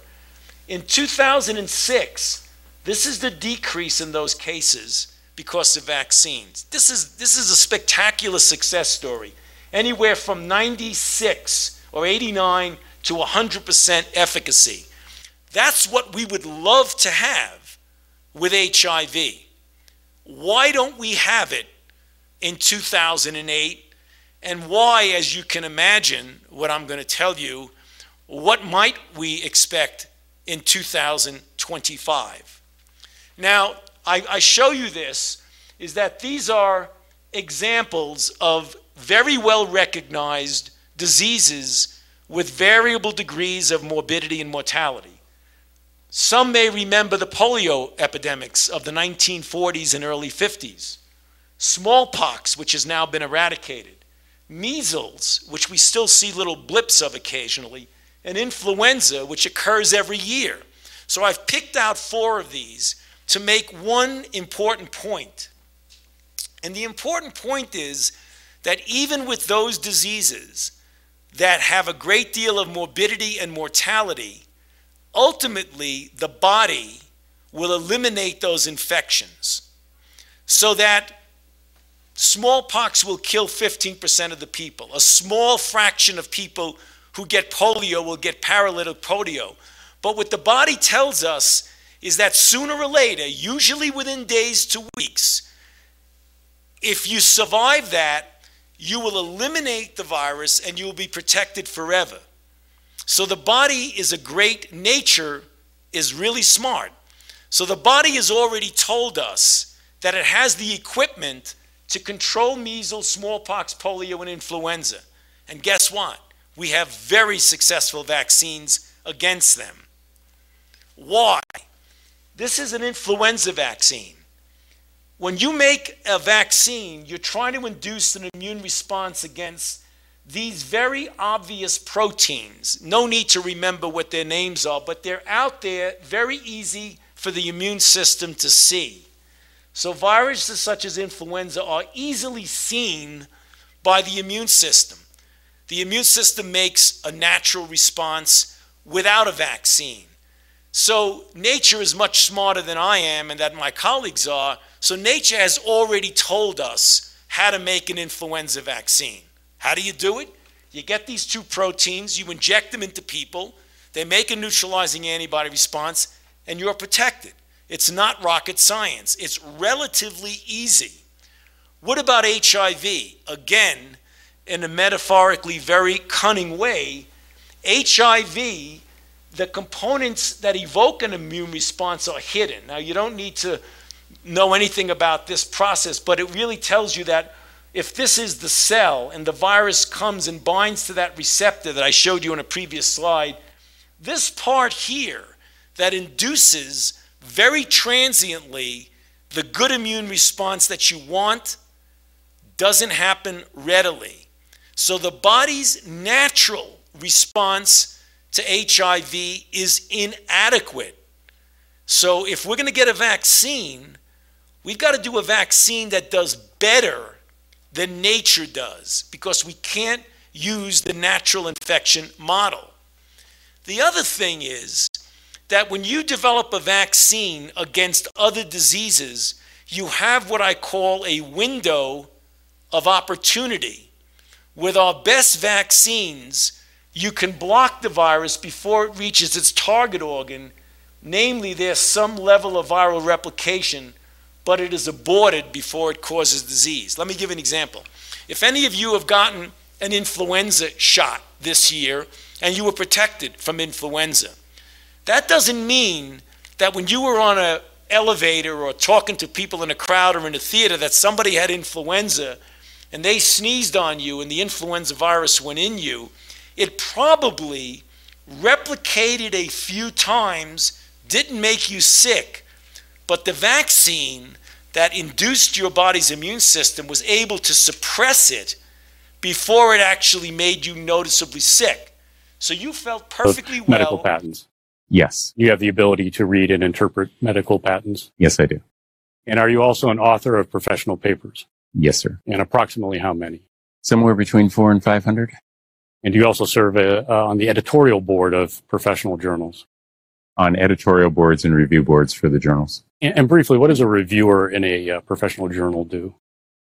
In 2006, this is the decrease in those cases because of vaccines. This is, this is a spectacular success story. Anywhere from 96 or 89 to 100% efficacy. That's what we would love to have with HIV. Why don't we have it in 2008 and why, as you can imagine, what I'm going to tell you, what might we expect in 2025? Now, I, I show you this is that these are examples of very well recognized diseases with variable degrees of morbidity and mortality. Some may remember the polio epidemics of the 1940s and early 50s, smallpox, which has now been eradicated, measles, which we still see little blips of occasionally, and influenza, which occurs every year. So I've picked out four of these to make one important point. And the important point is that even with those diseases that have a great deal of morbidity and mortality, ultimately the body will eliminate those infections so that smallpox will kill 15% of the people. A small fraction of people who get polio will get paralytic polio. But what the body tells us is that sooner or later, usually within days to weeks, if you survive that, you will eliminate the virus and you will be protected forever. So the body is a great, nature is really smart. So the body has already told us that it has the equipment to control measles, smallpox, polio, and influenza. And guess what? We have very successful vaccines against them. Why? This is an influenza vaccine. When you make a vaccine, you're trying to induce an immune response against these very obvious proteins. No need to remember what their names are, but they're out there, very easy for the immune system to see. So, viruses such as influenza are easily seen by the immune system. The immune system makes a natural response without a vaccine. So, nature is much smarter than I am and that my colleagues are so nature has already told us how to make an influenza vaccine. How do you do it? You get these two proteins, you inject them into people, they make a neutralizing antibody response, and you're protected. It's not rocket science. It's relatively easy. What about HIV? Again, in a metaphorically very cunning way, HIV, the components that evoke an immune response are hidden. Now, you don't need to know anything about this process, but it really tells you that if this is the cell and the virus comes and binds to that receptor that I showed you in a previous slide, this part here that induces very transiently the good immune response that you want doesn't happen readily. So the body's natural response to HIV is inadequate. So if we're going to get a vaccine, We've got to do a vaccine that does better than nature does because we can't use the natural infection model. The other thing is that when you develop a vaccine against other diseases, you have what I call a window of opportunity. With our best vaccines, you can block the virus before it reaches its target organ, namely, there's some level of viral replication but it is aborted before it causes disease. Let me give an example. If any of you have gotten an influenza shot this year and you were protected from influenza, that doesn't mean that when you were on an elevator or talking to people in a crowd or in a theater that somebody had influenza and they sneezed on you and the influenza virus went in you, it probably replicated a few times, didn't make you sick, but the vaccine that induced your body's immune system was able to suppress it before it actually made you noticeably sick. So you felt perfectly well. Medical patents. Yes. You have the ability to read and interpret medical patents. Yes, I do. And are you also an author of professional papers? Yes, sir. And approximately how many? Somewhere between four and 500. And do you also serve uh, on the editorial board of professional journals? On editorial boards and review boards for the journals. And, and briefly, what does a reviewer in a uh, professional journal do?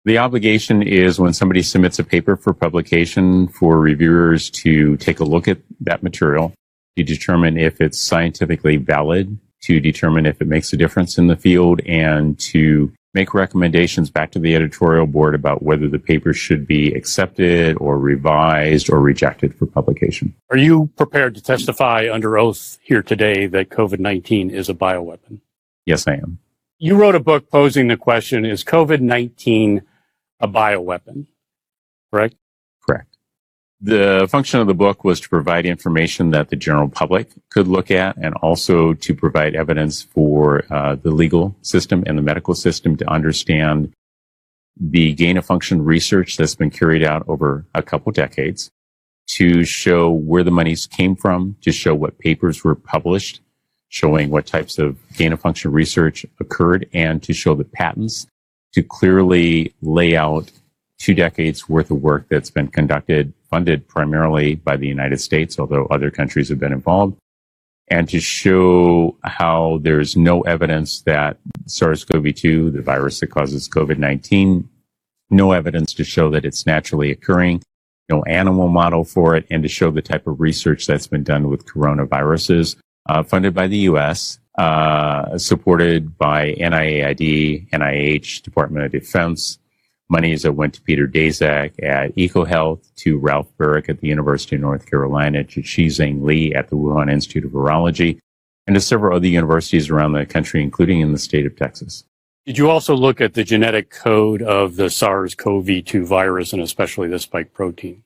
The obligation is when somebody submits a paper for publication for reviewers to take a look at that material to determine if it's scientifically valid, to determine if it makes a difference in the field, and to make recommendations back to the editorial board about whether the paper should be accepted or revised or rejected for publication. Are you prepared to testify under oath here today that COVID 19 is a bioweapon? Yes, I am. You wrote a book posing the question Is COVID 19 a bioweapon? Correct? Correct. The function of the book was to provide information that the general public could look at and also to provide evidence for uh, the legal system and the medical system to understand the gain of function research that's been carried out over a couple decades to show where the monies came from, to show what papers were published, showing what types of gain of function research occurred, and to show the patents, to clearly lay out two decades worth of work that's been conducted, funded primarily by the United States, although other countries have been involved, and to show how there's no evidence that SARS-CoV-2, the virus that causes COVID-19, no evidence to show that it's naturally occurring, no animal model for it, and to show the type of research that's been done with coronaviruses, uh, funded by the U.S., uh, supported by NIAID, NIH, Department of Defense, monies that went to Peter Daszak at EcoHealth, to Ralph Baric at the University of North Carolina, to Shizheng Li at the Wuhan Institute of Virology, and to several other universities around the country, including in the state of Texas. Did you also look at the genetic code of the SARS-CoV-2 virus and especially the spike protein?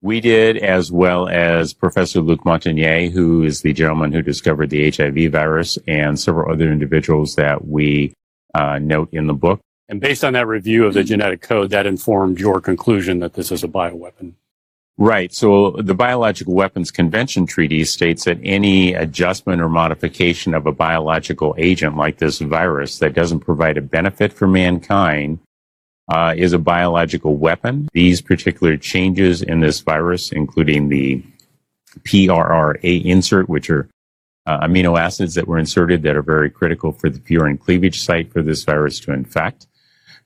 We did, as well as Professor Luc Montagnier, who is the gentleman who discovered the HIV virus, and several other individuals that we uh, note in the book. And based on that review of the genetic code, that informed your conclusion that this is a bioweapon. Right. So the Biological Weapons Convention Treaty states that any adjustment or modification of a biological agent like this virus that doesn't provide a benefit for mankind uh, is a biological weapon. These particular changes in this virus, including the PRRA insert, which are uh, amino acids that were inserted that are very critical for the furin cleavage site for this virus to infect.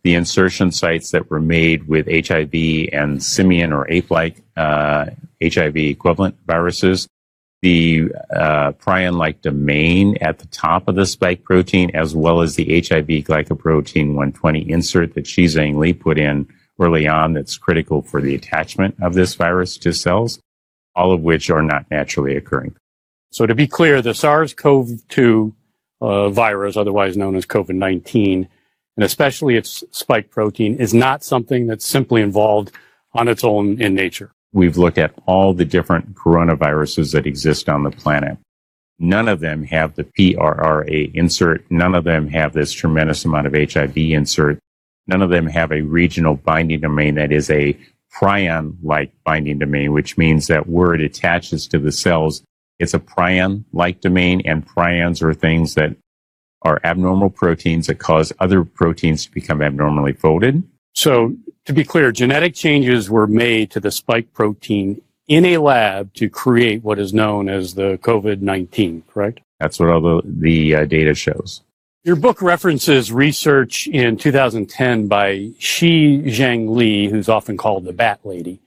The insertion sites that were made with HIV and simian or ape-like uh, HIV equivalent viruses the uh, prion-like domain at the top of the spike protein, as well as the HIV glycoprotein 120 insert that Shizheng Li put in early on that's critical for the attachment of this virus to cells, all of which are not naturally occurring. So to be clear, the SARS-CoV-2 uh, virus, otherwise known as COVID-19, and especially its spike protein, is not something that's simply involved on its own in nature. We've looked at all the different coronaviruses that exist on the planet. None of them have the PRRA insert. None of them have this tremendous amount of HIV insert. None of them have a regional binding domain that is a prion-like binding domain, which means that where it attaches to the cells, it's a prion-like domain, and prions are things that are abnormal proteins that cause other proteins to become abnormally folded. So to be clear, genetic changes were made to the spike protein in a lab to create what is known as the COVID-19, correct? That's what all the, the uh, data shows. Your book references research in 2010 by Shizheng Li, who's often called the Bat Lady.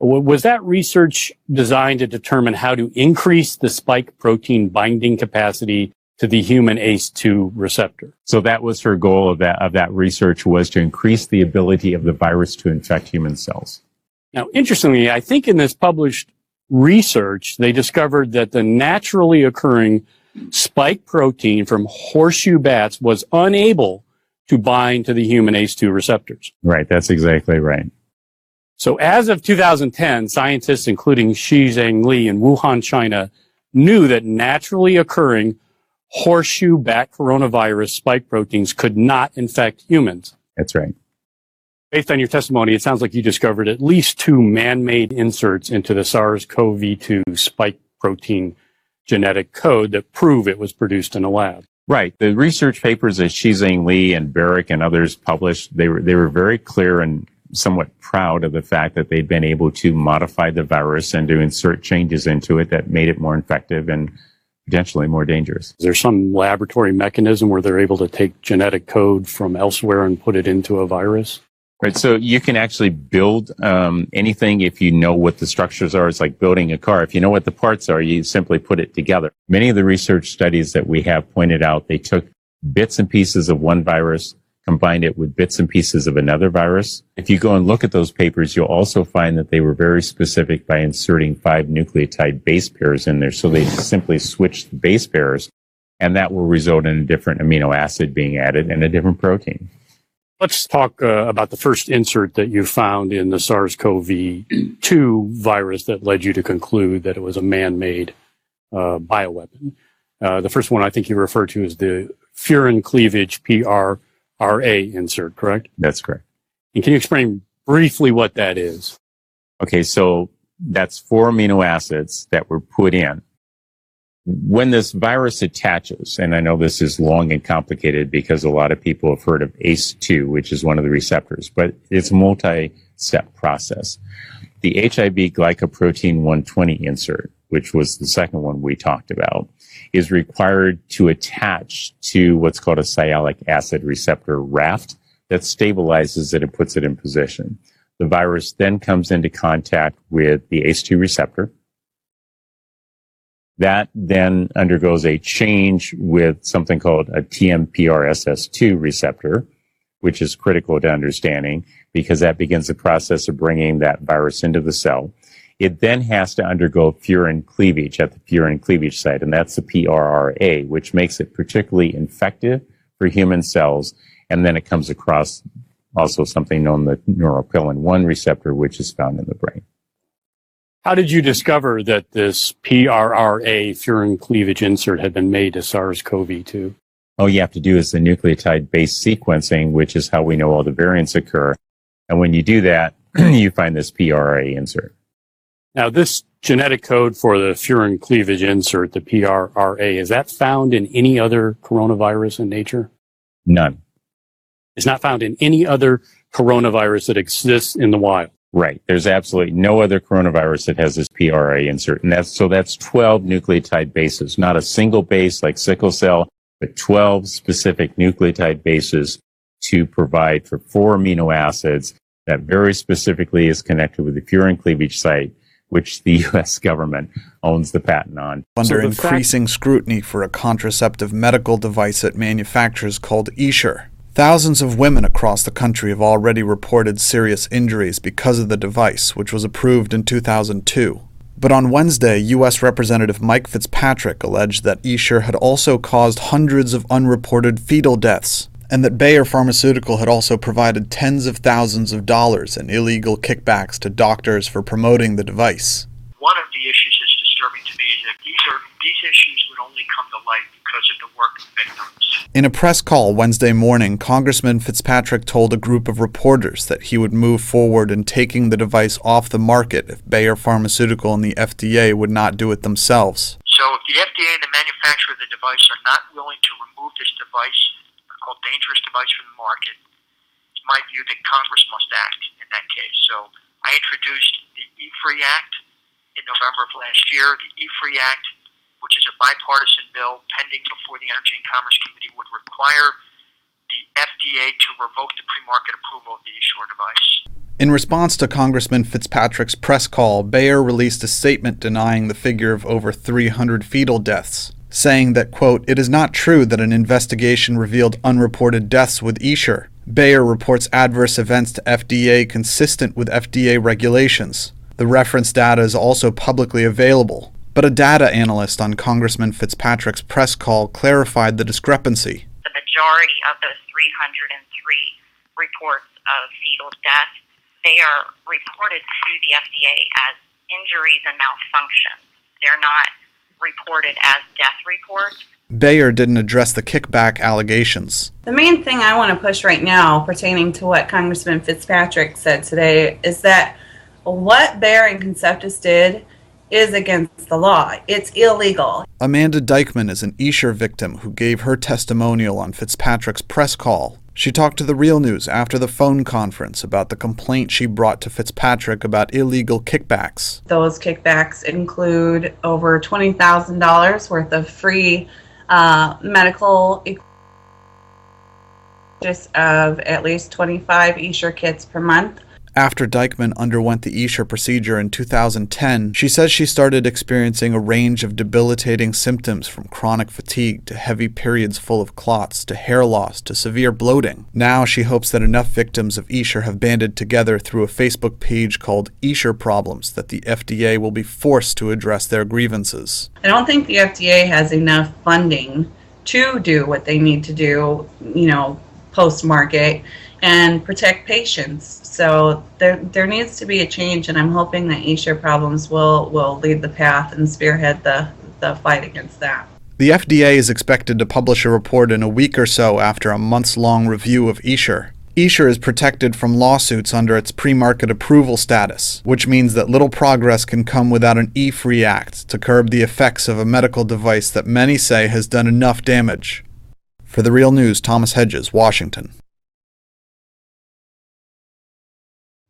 Was that research designed to determine how to increase the spike protein binding capacity to the human ACE2 receptor. So that was her goal of that, of that research was to increase the ability of the virus to infect human cells. Now, interestingly, I think in this published research, they discovered that the naturally occurring spike protein from horseshoe bats was unable to bind to the human ACE2 receptors. Right. That's exactly right. So as of 2010, scientists, including Shizheng Li in Wuhan, China, knew that naturally occurring horseshoe bat coronavirus spike proteins could not infect humans. That's right. Based on your testimony, it sounds like you discovered at least two man-made inserts into the SARS-CoV-2 spike protein genetic code that prove it was produced in a lab. Right. The research papers that Shizheng Li and Barrick and others published, they were, they were very clear and somewhat proud of the fact that they'd been able to modify the virus and to insert changes into it that made it more effective and potentially more dangerous. Is there some laboratory mechanism where they're able to take genetic code from elsewhere and put it into a virus? Right. So you can actually build um, anything if you know what the structures are. It's like building a car. If you know what the parts are, you simply put it together. Many of the research studies that we have pointed out, they took bits and pieces of one virus, combined it with bits and pieces of another virus. If you go and look at those papers, you'll also find that they were very specific by inserting five nucleotide base pairs in there. So they simply switched the base pairs and that will result in a different amino acid being added and a different protein. Let's talk uh, about the first insert that you found in the SARS-CoV-2 virus that led you to conclude that it was a man-made uh, bioweapon. Uh, the first one I think you referred to is the furin cleavage PR RA insert, correct? That's correct. And can you explain briefly what that is? Okay, so That's four amino acids that were put in. When this virus attaches, and I know this is long and complicated because a lot of people have heard of ACE2, which is one of the receptors, but it's a multi-step process. The HIV glycoprotein 120 insert, which was the second one we talked about, is required to attach to what's called a sialic acid receptor raft that stabilizes it and puts it in position. The virus then comes into contact with the ACE2 receptor. That then undergoes a change with something called a TMPRSS2 receptor, which is critical to understanding because that begins the process of bringing that virus into the cell. It then has to undergo furin cleavage at the furin cleavage site, and that's the PRRA, which makes it particularly infective for human cells. And then it comes across also something known the neuropilin 1 receptor, which is found in the brain. How did you discover that this PRRA furin cleavage insert had been made to SARS-CoV-2? All you have to do is the nucleotide based sequencing, which is how we know all the variants occur. And when you do that, you find this PRRA insert. Now, this genetic code for the furin cleavage insert, the PRRA, is that found in any other coronavirus in nature? None. It's not found in any other coronavirus that exists in the wild. Right. There's absolutely no other coronavirus that has this PRA insert. And that's, so that's 12 nucleotide bases, not a single base like sickle cell, but 12 specific nucleotide bases to provide for four amino acids that very specifically is connected with the furin cleavage site, which the U.S. government owns the patent on. Under So the fact- increasing scrutiny for a contraceptive medical device it manufactures called Esher. Thousands of women across the country have already reported serious injuries because of the device, which was approved in 2002. But on Wednesday, U.S. Representative Mike Fitzpatrick alleged that Esher had also caused hundreds of unreported fetal deaths, and that Bayer Pharmaceutical had also provided tens of thousands of dollars in illegal kickbacks to doctors for promoting the device. One of the issues that's disturbing to me is that these are these issues would only come to light because of the work of victims. In a press call Wednesday morning, Congressman Fitzpatrick told a group of reporters that he would move forward in taking the device off the market if Bayer Pharmaceutical and the FDA would not do it themselves. So if the FDA and the manufacturer of the device are not willing to remove this device, called dangerous device, from the market, it's my view that Congress must act in that case. So I introduced the E-Free Act in November of last year. The E-Free Act, which is a bipartisan bill pending before the Energy and Commerce Committee, would require the FDA to revoke the pre-market approval of the eSure device. In response to Congressman Fitzpatrick's press call, Bayer released a statement denying the figure of over 300 fetal deaths, saying that, quote, it is not true that an investigation revealed unreported deaths with Esher. Bayer reports adverse events to FDA consistent with FDA regulations. The reference data is also publicly available, but a data analyst on Congressman Fitzpatrick's press call clarified the discrepancy. the majority of those 303 reports of fetal death, they are reported to the FDA as injuries and malfunctions. They're not reported as death reports. Bayer didn't address the kickback allegations. The main thing I want to push right now pertaining to what Congressman Fitzpatrick said today is that what Bayer and Conceptus did is against the law. It's illegal. Amanda Dykman is an Esher victim who gave her testimonial on Fitzpatrick's press call. She talked to the Real News after the phone conference about the complaint she brought to Fitzpatrick about illegal kickbacks. Those kickbacks include over $20,000 worth of free uh, medical equipment of at least 25 Esher kits per month. After Dykman underwent the Esher procedure in 2010, she says she started experiencing a range of debilitating symptoms from chronic fatigue to heavy periods full of clots to hair loss to severe bloating. Now she hopes that enough victims of Esher have banded together through a Facebook page called Esher Problems that the FDA will be forced to address their grievances. I don't think the FDA has enough funding to do what they need to do, you know, post market and protect patients. So there there needs to be a change, and I'm hoping that Esher Problems will will lead the path and spearhead the the fight against that. The FDA is expected to publish a report in a week or so after a months long review of Esher. Esure is protected from lawsuits under its pre market approval status, which means that little progress can come without an E Free Act to curb the effects of a medical device that many say has done enough damage. For the Real News, Thomas Hedges, Washington.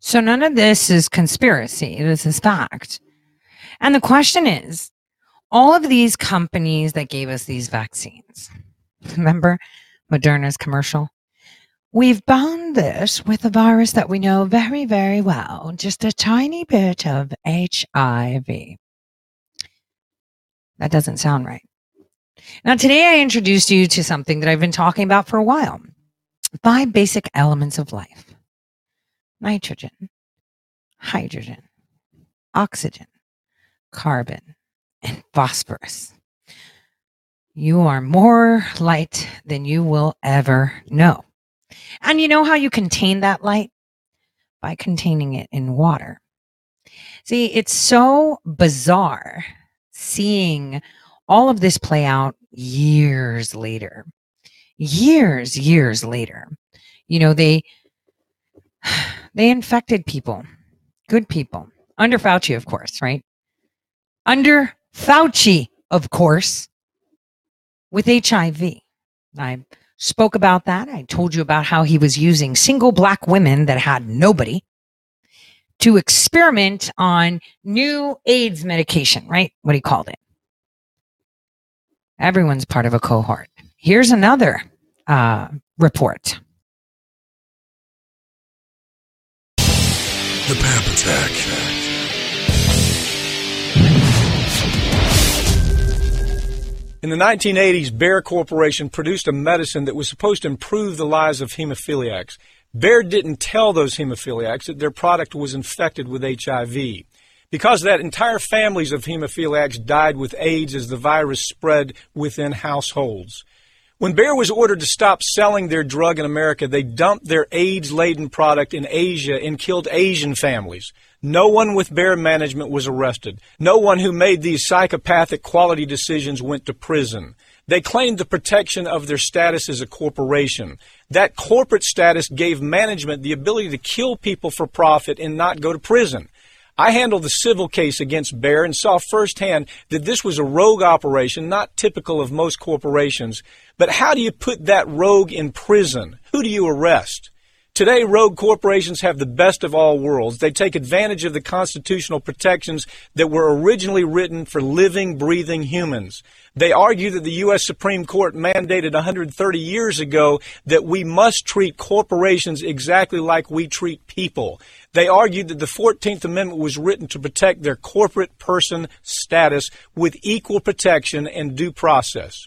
So none of this is conspiracy. This is fact. And the question is all of these companies that gave us these vaccines, remember Moderna's commercial? We've bound this with a virus that we know very, very well, just a tiny bit of HIV. That doesn't sound right. Now, today I introduced you to something that I've been talking about for a while five basic elements of life nitrogen, hydrogen, oxygen, carbon, and phosphorus. You are more light than you will ever know. And you know how you contain that light? By containing it in water. See, it's so bizarre seeing all of this play out years later. Years, years later. You know, they they infected people, good people, under Fauci, of course, right? Under Fauci, of course, with HIV. I spoke about that. I told you about how he was using single black women that had nobody to experiment on new AIDS medication, right? What he called it. Everyone's part of a cohort. Here's another uh, report. The Pap Attack. In the 1980s, Bayer Corporation produced a medicine that was supposed to improve the lives of hemophiliacs. Bayer didn't tell those hemophiliacs that their product was infected with HIV. Because of that, entire families of hemophiliacs died with AIDS as the virus spread within households. When Bayer was ordered to stop selling their drug in America, they dumped their AIDS laden product in Asia and killed Asian families. No one with Bayer management was arrested. No one who made these psychopathic quality decisions went to prison. They claimed the protection of their status as a corporation. That corporate status gave management the ability to kill people for profit and not go to prison. I handled the civil case against Bayer and saw firsthand that this was a rogue operation, not typical of most corporations. But how do you put that rogue in prison? Who do you arrest? Today, rogue corporations have the best of all worlds. They take advantage of the constitutional protections that were originally written for living, breathing humans. They argue that the U.S. Supreme Court mandated 130 years ago that we must treat corporations exactly like we treat people. They argued that the 14th Amendment was written to protect their corporate person status with equal protection and due process.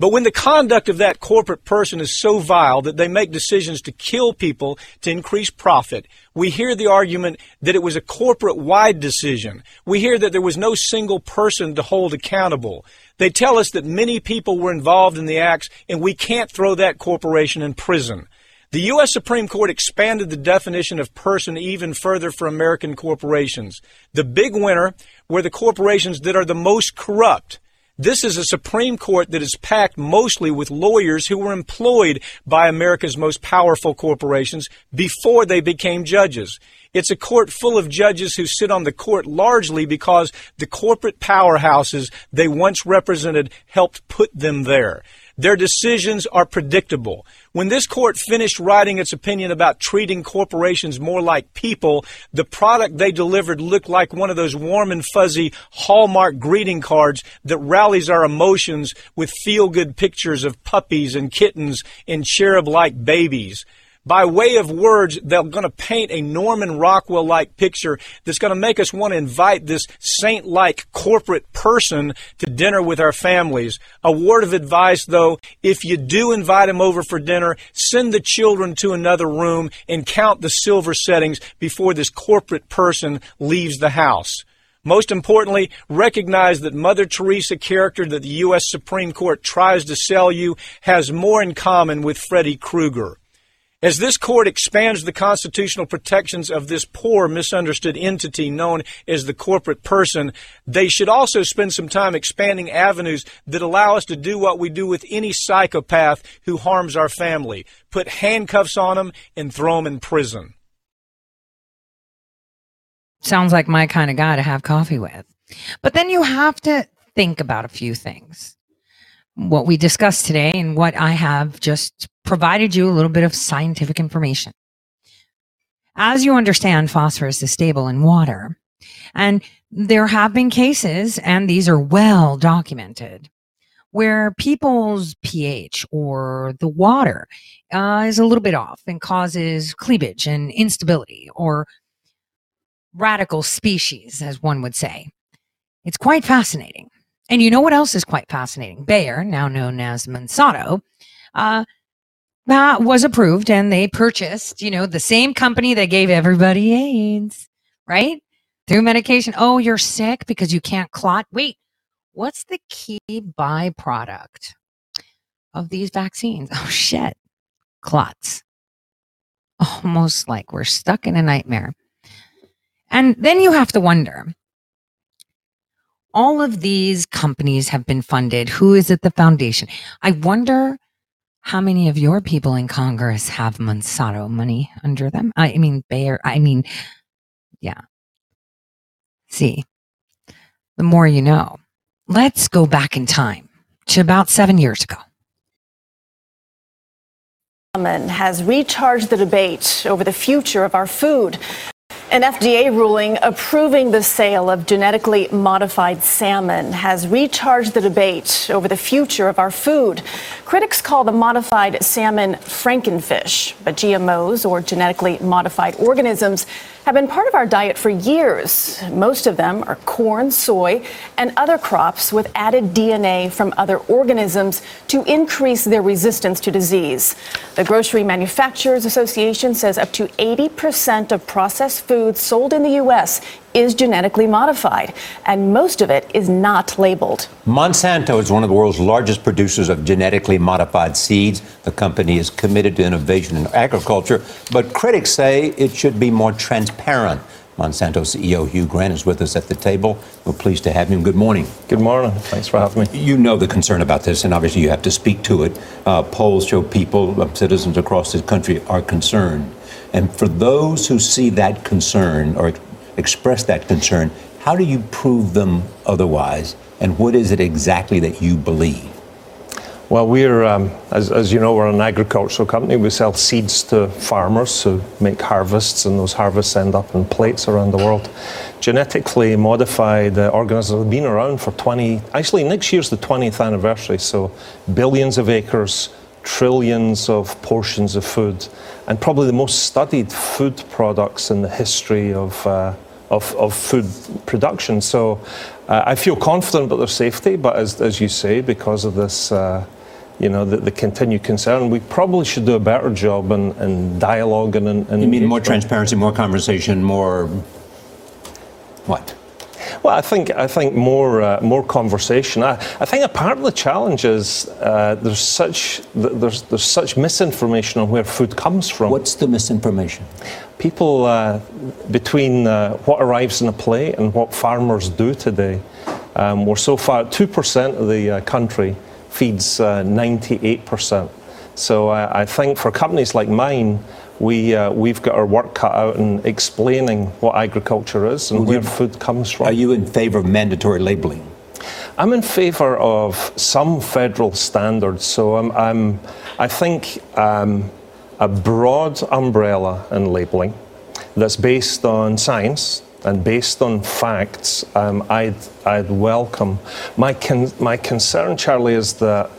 But when the conduct of that corporate person is so vile that they make decisions to kill people to increase profit, we hear the argument that it was a corporate wide decision. We hear that there was no single person to hold accountable. They tell us that many people were involved in the acts and we can't throw that corporation in prison. The U.S. Supreme Court expanded the definition of person even further for American corporations. The big winner were the corporations that are the most corrupt. This is a Supreme Court that is packed mostly with lawyers who were employed by America's most powerful corporations before they became judges. It's a court full of judges who sit on the court largely because the corporate powerhouses they once represented helped put them there. Their decisions are predictable. When this court finished writing its opinion about treating corporations more like people, the product they delivered looked like one of those warm and fuzzy Hallmark greeting cards that rallies our emotions with feel good pictures of puppies and kittens and cherub like babies by way of words, they're going to paint a Norman Rockwell like picture that's going to make us want to invite this saint like corporate person to dinner with our families. A word of advice, though, if you do invite him over for dinner, send the children to another room and count the silver settings before this corporate person leaves the house. Most importantly, recognize that Mother Teresa character that the U.S. Supreme Court tries to sell you has more in common with Freddy Krueger. As this court expands the constitutional protections of this poor, misunderstood entity known as the corporate person, they should also spend some time expanding avenues that allow us to do what we do with any psychopath who harms our family put handcuffs on them and throw them in prison. Sounds like my kind of guy to have coffee with. But then you have to think about a few things. What we discussed today and what I have just provided you a little bit of scientific information. As you understand, phosphorus is stable in water. And there have been cases, and these are well documented, where people's pH or the water uh, is a little bit off and causes cleavage and instability or radical species, as one would say. It's quite fascinating. And you know what else is quite fascinating? Bayer, now known as Monsanto, uh, that was approved and they purchased, you know, the same company that gave everybody AIDS, right? Through medication. Oh, you're sick because you can't clot. Wait, what's the key byproduct of these vaccines? Oh, shit. Clots. Almost like we're stuck in a nightmare. And then you have to wonder all of these companies have been funded. Who is at the foundation? I wonder how many of your people in Congress have Monsanto money under them? I mean, Bayer, I mean, yeah. See, the more you know. Let's go back in time to about seven years ago. Has recharged the debate over the future of our food. An FDA ruling approving the sale of genetically modified salmon has recharged the debate over the future of our food. Critics call the modified salmon frankenfish, but GMOs or genetically modified organisms have been part of our diet for years. Most of them are corn, soy, and other crops with added DNA from other organisms to increase their resistance to disease. The Grocery Manufacturers Association says up to 80% of processed foods sold in the U.S. is genetically modified, and most of it is not labeled. Monsanto is one of the world's largest producers of genetically modified seeds. The company is committed to innovation in agriculture, but critics say it should be more transparent. Monsanto CEO Hugh Grant is with us at the table. We're pleased to have him. Good morning. Good morning. Thanks for having me. You know the concern about this, and obviously you have to speak to it. Uh, polls show people, uh, citizens across the country, are concerned. And for those who see that concern or express that concern, how do you prove them otherwise? And what is it exactly that you believe? Well, we're, um, as, as, you know, we're an agricultural company. We sell seeds to farmers who make harvests, and those harvests end up in plates around the world. Genetically modified uh, organisms have been around for 20, actually, next year's the 20th anniversary, so billions of acres, trillions of portions of food, and probably the most studied food products in the history of. Uh, of, of food production. So uh, I feel confident about their safety, but as, as you say, because of this, uh, you know, the, the, continued concern, we probably should do a better job in, in dialogue and, and You mean more transparency, more conversation, more what? Well, I think I think more uh, more conversation. I, I think a part of the challenge is uh, there's such there's there's such misinformation on where food comes from. What's the misinformation? People uh, between uh, what arrives in a plate and what farmers do today. Um, we're so far two percent of the uh, country feeds uh, ninety eight percent. So I think for companies like mine we, uh, we've got our work cut out in explaining what agriculture is and where food comes from. Are you in favor of mandatory labeling? I'm in favour of some federal standards. So I'm, I'm i think um, a broad umbrella in labelling that's based on science and based on facts, um, I'd, I'd welcome. My, con- my concern, Charlie, is that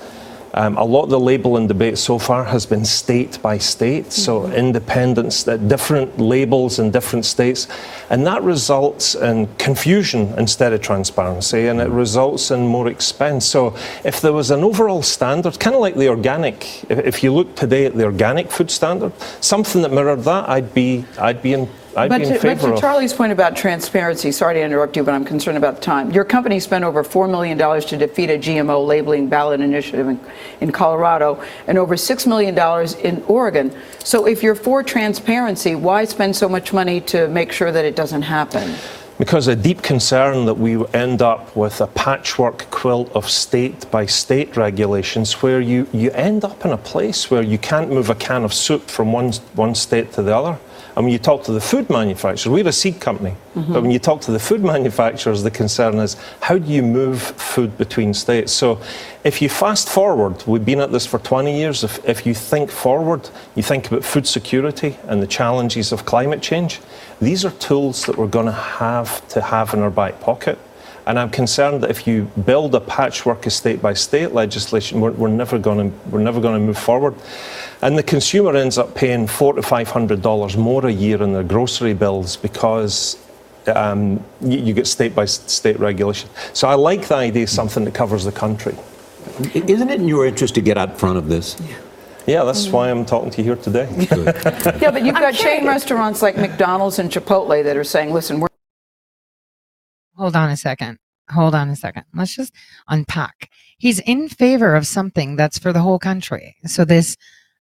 um, a lot of the labeling debate so far has been state by state, mm-hmm. so independence, that different labels in different states, and that results in confusion instead of transparency, and it results in more expense. So, if there was an overall standard, kind of like the organic, if, if you look today at the organic food standard, something that mirrored that, I'd be, I'd be in I'd but to, but to. Charlie's point about transparency, sorry to interrupt you, but I'm concerned about the time. Your company spent over $4 million to defeat a GMO labeling ballot initiative in, in Colorado and over $6 million in Oregon. So if you're for transparency, why spend so much money to make sure that it doesn't happen? Because a deep concern that we end up with a patchwork quilt of state by state regulations where you, you end up in a place where you can't move a can of soup from one, one state to the other. And when you talk to the food manufacturers, we're a seed company, Mhm. but when you talk to the food manufacturers, the concern is how do you move food between states? So if you fast forward, we've been at this for 20 years. If, if you think forward, you think about food security and the challenges of climate change, these are tools that we're going to have to have in our back pocket. And I'm concerned that if you build a patchwork of state by state legislation, we're, we're never going to we're never going to move forward. And the consumer ends up paying four to five hundred dollars more a year in their grocery bills because um, you, you get state by state regulation. So I like the idea of something that covers the country. Isn't it in your interest to get out front of this? Yeah, that's why I'm talking to you here today. Yeah, but you've got chain restaurants like McDonald's and Chipotle that are saying, listen, we're Hold on a second. Hold on a second. Let's just unpack. He's in favor of something that's for the whole country. So this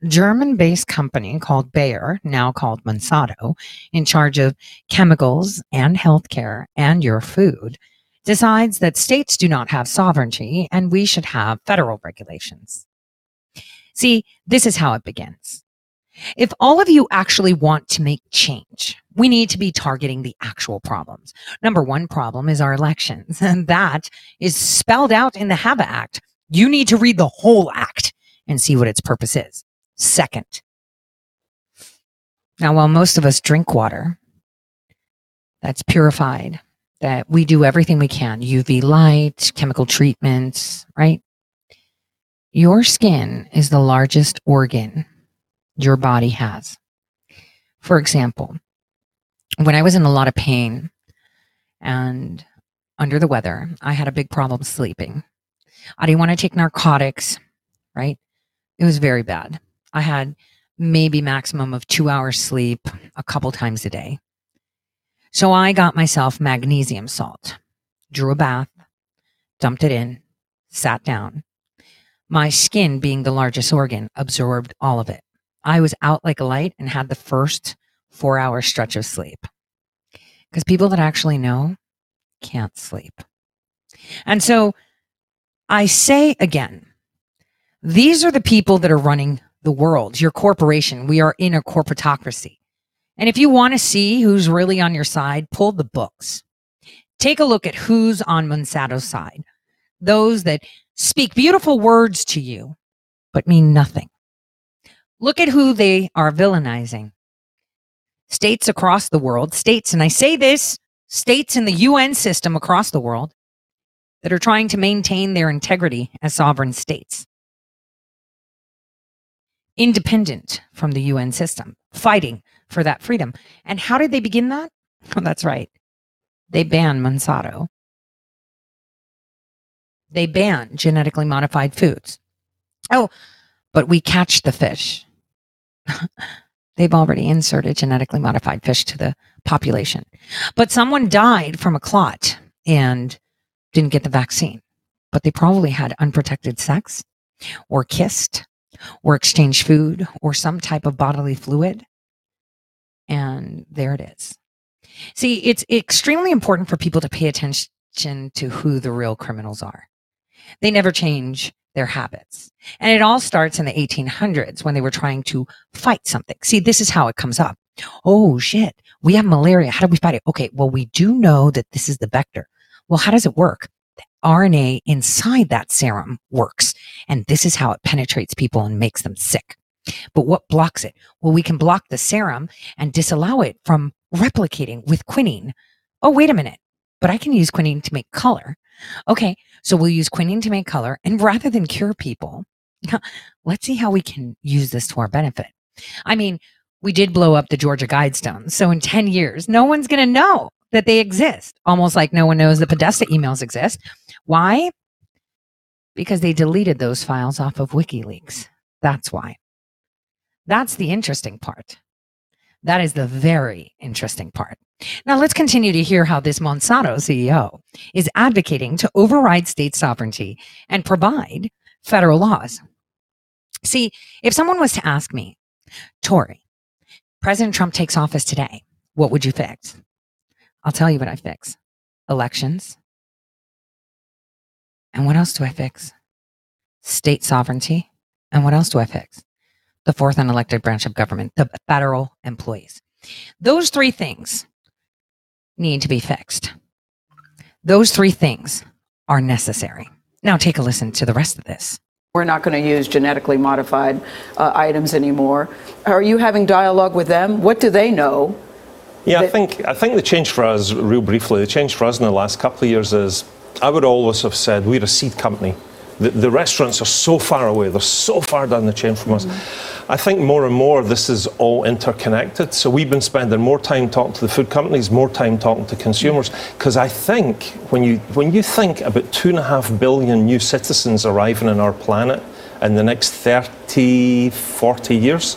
German based company called Bayer, now called Monsanto, in charge of chemicals and healthcare and your food, decides that states do not have sovereignty and we should have federal regulations. See, this is how it begins. If all of you actually want to make change, we need to be targeting the actual problems. Number one problem is our elections, and that is spelled out in the HAVA Act. You need to read the whole act and see what its purpose is. Second, now, while most of us drink water that's purified, that we do everything we can UV light, chemical treatments, right? Your skin is the largest organ your body has. For example, when I was in a lot of pain and under the weather, I had a big problem sleeping. I didn't want to take narcotics, right? It was very bad. I had maybe maximum of two hours sleep a couple times a day. So I got myself magnesium salt, drew a bath, dumped it in, sat down. My skin, being the largest organ, absorbed all of it. I was out like a light and had the first four hour stretch of sleep. Because people that actually know can't sleep. And so I say again, these are the people that are running the world, your corporation. We are in a corporatocracy. And if you want to see who's really on your side, pull the books. Take a look at who's on Monsanto's side. Those that speak beautiful words to you, but mean nothing. Look at who they are villainizing. States across the world, states, and I say this, states in the UN system across the world that are trying to maintain their integrity as sovereign states. Independent from the UN system, fighting for that freedom. And how did they begin that? That's right. They banned Monsanto. They ban genetically modified foods. Oh, but we catch the fish. They've already inserted genetically modified fish to the population. But someone died from a clot and didn't get the vaccine. But they probably had unprotected sex or kissed or exchanged food or some type of bodily fluid. And there it is. See, it's extremely important for people to pay attention to who the real criminals are. They never change their habits. And it all starts in the 1800s when they were trying to fight something. See, this is how it comes up. Oh shit, we have malaria. How do we fight it? Okay, well, we do know that this is the vector. Well, how does it work? The RNA inside that serum works. And this is how it penetrates people and makes them sick. But what blocks it? Well, we can block the serum and disallow it from replicating with quinine. Oh, wait a minute. But I can use quinine to make color. Okay, so we'll use quinine to make color. And rather than cure people, let's see how we can use this to our benefit. I mean, we did blow up the Georgia Guidestones. So in 10 years, no one's going to know that they exist. Almost like no one knows the Podesta emails exist. Why? Because they deleted those files off of WikiLeaks. That's why. That's the interesting part. That is the very interesting part. Now let's continue to hear how this Monsanto CEO is advocating to override state sovereignty and provide federal laws. See, if someone was to ask me, Tore, President Trump takes office today, what would you fix? I'll tell you what I fix elections. And what else do I fix? State sovereignty. And what else do I fix? The fourth unelected branch of government, the federal employees. Those three things need to be fixed. Those three things are necessary. Now take a listen to the rest of this. We're not going to use genetically modified uh, items anymore. Are you having dialogue with them? What do they know? Yeah, I think I think the change for us, real briefly, the change for us in the last couple of years is I would always have said we're a seed company. The, the restaurants are so far away, they're so far down the chain from us. I think more and more this is all interconnected. So we've been spending more time talking to the food companies, more time talking to consumers. Because I think when you when you think about two and a half billion new citizens arriving on our planet in the next 30, 40 years,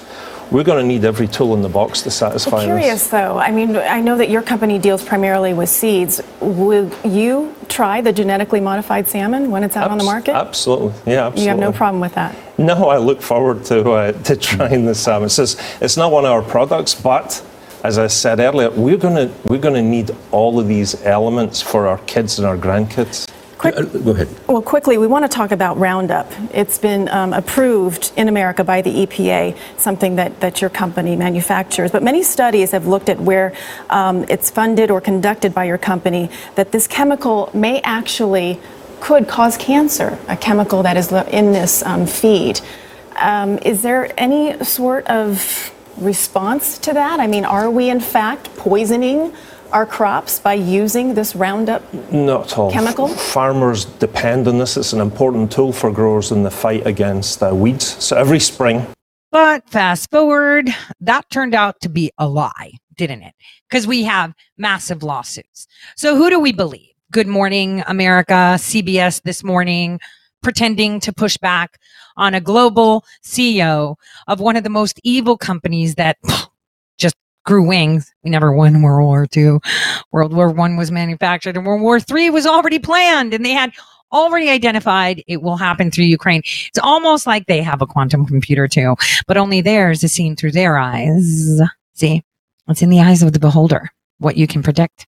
we're going to need every tool in the box to satisfy I'm curious this. though. I mean, I know that your company deals primarily with seeds. Will you try the genetically modified salmon when it's out on the market? Absolutely, yeah, absolutely. You have no problem with that. No, I look forward to uh, to trying the salmon. It's, just- it's not one of our products, but as I said earlier, we're gonna we're gonna need all of these elements for our kids and our grandkids. Uh, Go ahead. Well, quickly, we want to talk about Roundup. It's been um, approved in America by the EPA, something that, that your company manufactures. But many studies have looked at where um, it's funded or conducted by your company that this chemical may actually could cause cancer, a chemical that is in this um, feed. Um, is there any sort of response to that? I mean, are we in fact poisoning our crops by using this Roundup Not at all. Chemical? Farmers depend on this. It's an important tool for growers in the fight against uh, weeds. So every spring, But fast forward, that turned out to be a lie, didn't it? Because we have massive lawsuits. So who do we believe? Good Morning America, CBS this morning, pretending to push back on a global CEO of one of the most evil companies that just grew wings. We never won World War II. World War One was manufactured and World War Three was already planned and they had already identified it will happen through Ukraine. It's almost like they have a quantum computer too, but only theirs is seen through their eyes. See, it's in the eyes of the beholder, what you can predict.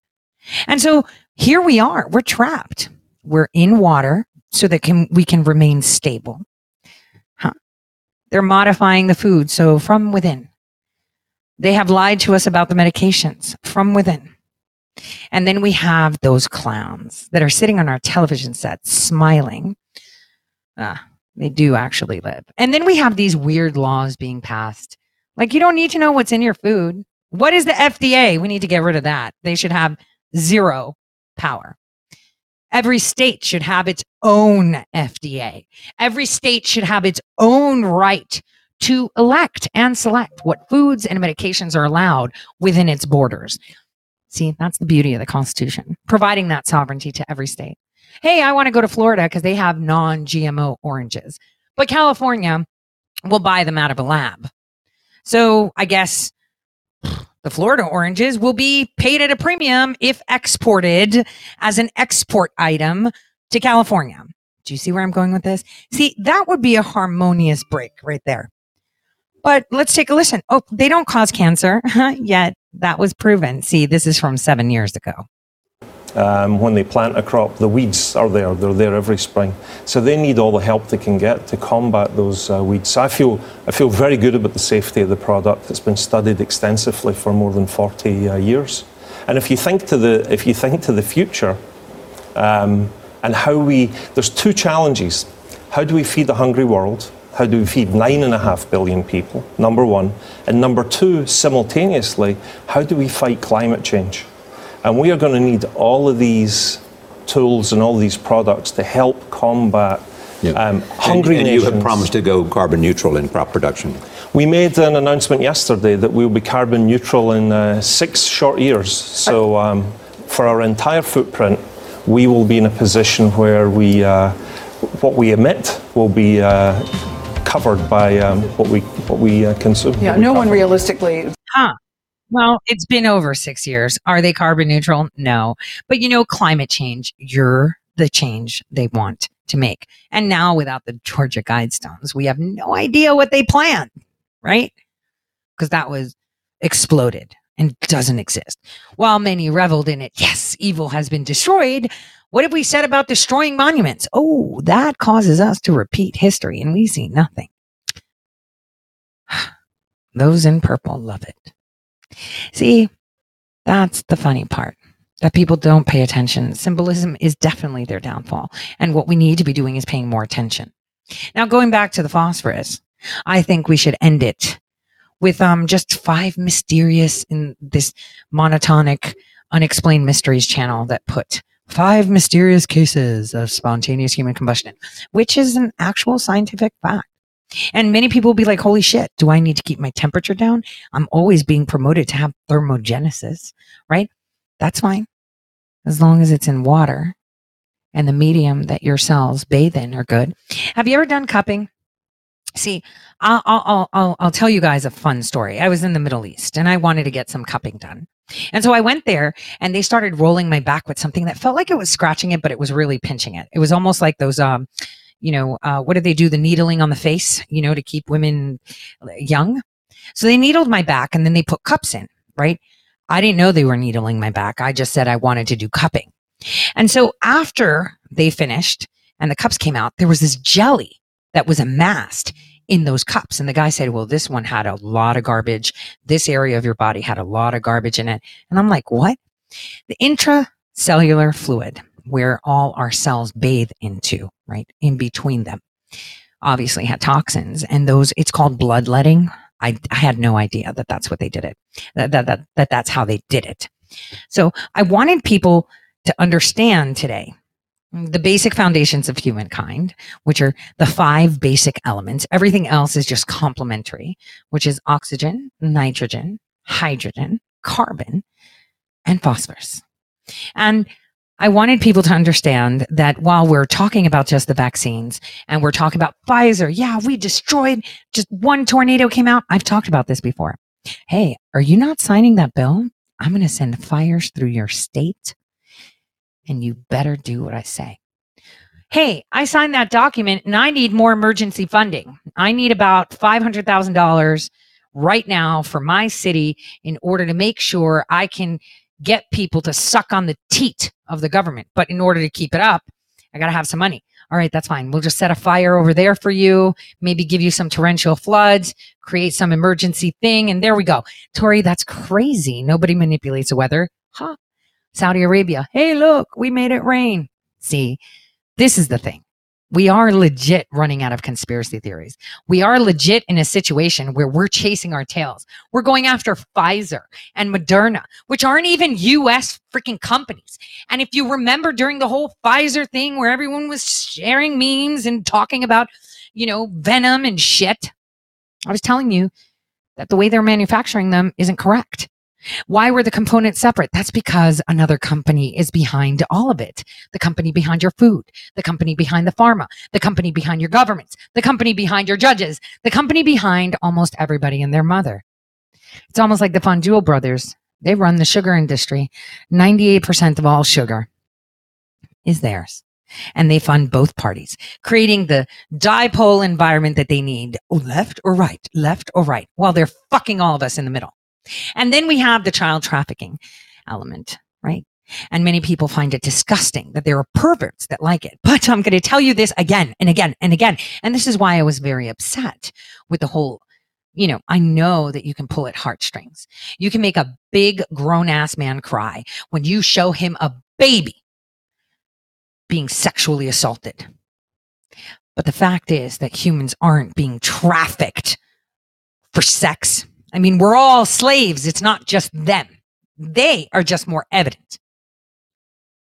And so here we are. We're trapped. We're in water so that can, we can remain stable. Huh. They're modifying the food. So from within, they have lied to us about the medications from within. And then we have those clowns that are sitting on our television sets smiling. Ah, they do actually live. And then we have these weird laws being passed. Like you don't need to know what's in your food. What is the FDA? We need to get rid of that. They should have zero power. Every state should have its own FDA. Every state should have its own right to elect and select what foods and medications are allowed within its borders. See, that's the beauty of the Constitution, providing that sovereignty to every state. Hey, I want to go to Florida because they have non GMO oranges, but California will buy them out of a lab. So I guess the Florida oranges will be paid at a premium if exported as an export item to California. Do you see where I'm going with this? See, that would be a harmonious break right there. But let's take a listen. Oh, they don't cause cancer yet. That was proven. See, this is from seven years ago. um, when they plant a crop, the weeds are there. They're there every spring. So they need all the help they can get to combat those uh, weeds. So I feel, I feel very good about the safety of the product. It's been studied extensively for more than 40 uh, years. And if you think to the, if you think to the future um, and how we, there's two challenges. How do we feed the hungry world? How do we feed nine and a half billion people? Number one. And number two, simultaneously, how do we fight climate change? And we are going to need all of these tools and all of these products to help combat um, hungry and, and you have promised to go carbon neutral in crop production. We made an announcement yesterday that we'll be carbon neutral in uh, six short years. So, um, for our entire footprint, we will be in a position where we, uh, what we emit will be uh, covered by um, what we what we uh, consume. Yeah, no one realistically. Huh. Well, it's been over six years. Are they carbon neutral? No. But you know, climate change, you're the change they want to make. And now without the Georgia Guidestones, we have no idea what they planned, right? Because that was exploded and doesn't exist. While many reveled in it, yes, evil has been destroyed. What have we said about destroying monuments? Oh, that causes us to repeat history and we see nothing. Those in purple love it. See, that's the funny part that people don't pay attention. Symbolism is definitely their downfall. And what we need to be doing is paying more attention. Now, going back to the phosphorus, I think we should end it with um, just five mysterious in this monotonic, unexplained mysteries channel that put five mysterious cases of spontaneous human combustion, which is an actual scientific fact. And many people will be like, holy shit, do I need to keep my temperature down? I'm always being promoted to have thermogenesis, right? That's fine. As long as it's in water and the medium that your cells bathe in are good. Have you ever done cupping? See, I'll, I'll, I'll, I'll tell you guys a fun story. I was in the Middle East and I wanted to get some cupping done. And so I went there and they started rolling my back with something that felt like it was scratching it, but it was really pinching it. It was almost like those, um, you know, uh, what do they do? The needling on the face, you know, to keep women young. So they needled my back and then they put cups in, right? I didn't know they were needling my back. I just said I wanted to do cupping. And so after they finished and the cups came out, there was this jelly that was amassed in those cups. And the guy said, well, this one had a lot of garbage. This area of your body had a lot of garbage in it. And I'm like, what? The intracellular fluid where all our cells bathe into, right? In between them, obviously had toxins and those, it's called bloodletting. I, I had no idea that that's what they did it, that, that, that, that that's how they did it. So I wanted people to understand today the basic foundations of humankind, which are the five basic elements. Everything else is just complementary, which is oxygen, nitrogen, hydrogen, carbon, and phosphorus. And I wanted people to understand that while we're talking about just the vaccines and we're talking about Pfizer, yeah, we destroyed just one tornado came out. I've talked about this before. Hey, are you not signing that bill? I'm going to send fires through your state and you better do what I say. Hey, I signed that document and I need more emergency funding. I need about $500,000 right now for my city in order to make sure I can get people to suck on the teat of the government. But in order to keep it up, I got to have some money. All right, that's fine. We'll just set a fire over there for you, maybe give you some torrential floods, create some emergency thing, and there we go. Tore, that's crazy. Nobody manipulates the weather. Huh? Saudi Arabia. Hey, look, we made it rain. See, this is the thing we are legit running out of conspiracy theories. We are legit in a situation where we're chasing our tails. We're going after Pfizer and Moderna, which aren't even US freaking companies. And if you remember during the whole Pfizer thing where everyone was sharing memes and talking about, you know, venom and shit, I was telling you that the way they're manufacturing them isn't correct. Why were the components separate? That's because another company is behind all of it. The company behind your food, the company behind the pharma, the company behind your governments, the company behind your judges, the company behind almost everybody and their mother. It's almost like the Fanjul brothers. They run the sugar industry. 98% of all sugar is theirs. And they fund both parties, creating the dipole environment that they need. left or right, left or right, while they're fucking all of us in the middle. And then we have the child trafficking element, right? And many people find it disgusting that there are perverts that like it. But I'm going to tell you this again and again and again. And this is why I was very upset with the whole, you know, I know that you can pull at heartstrings. You can make a big grown ass man cry when you show him a baby being sexually assaulted. But the fact is that humans aren't being trafficked for sex I mean, we're all slaves. It's not just them. They are just more evident.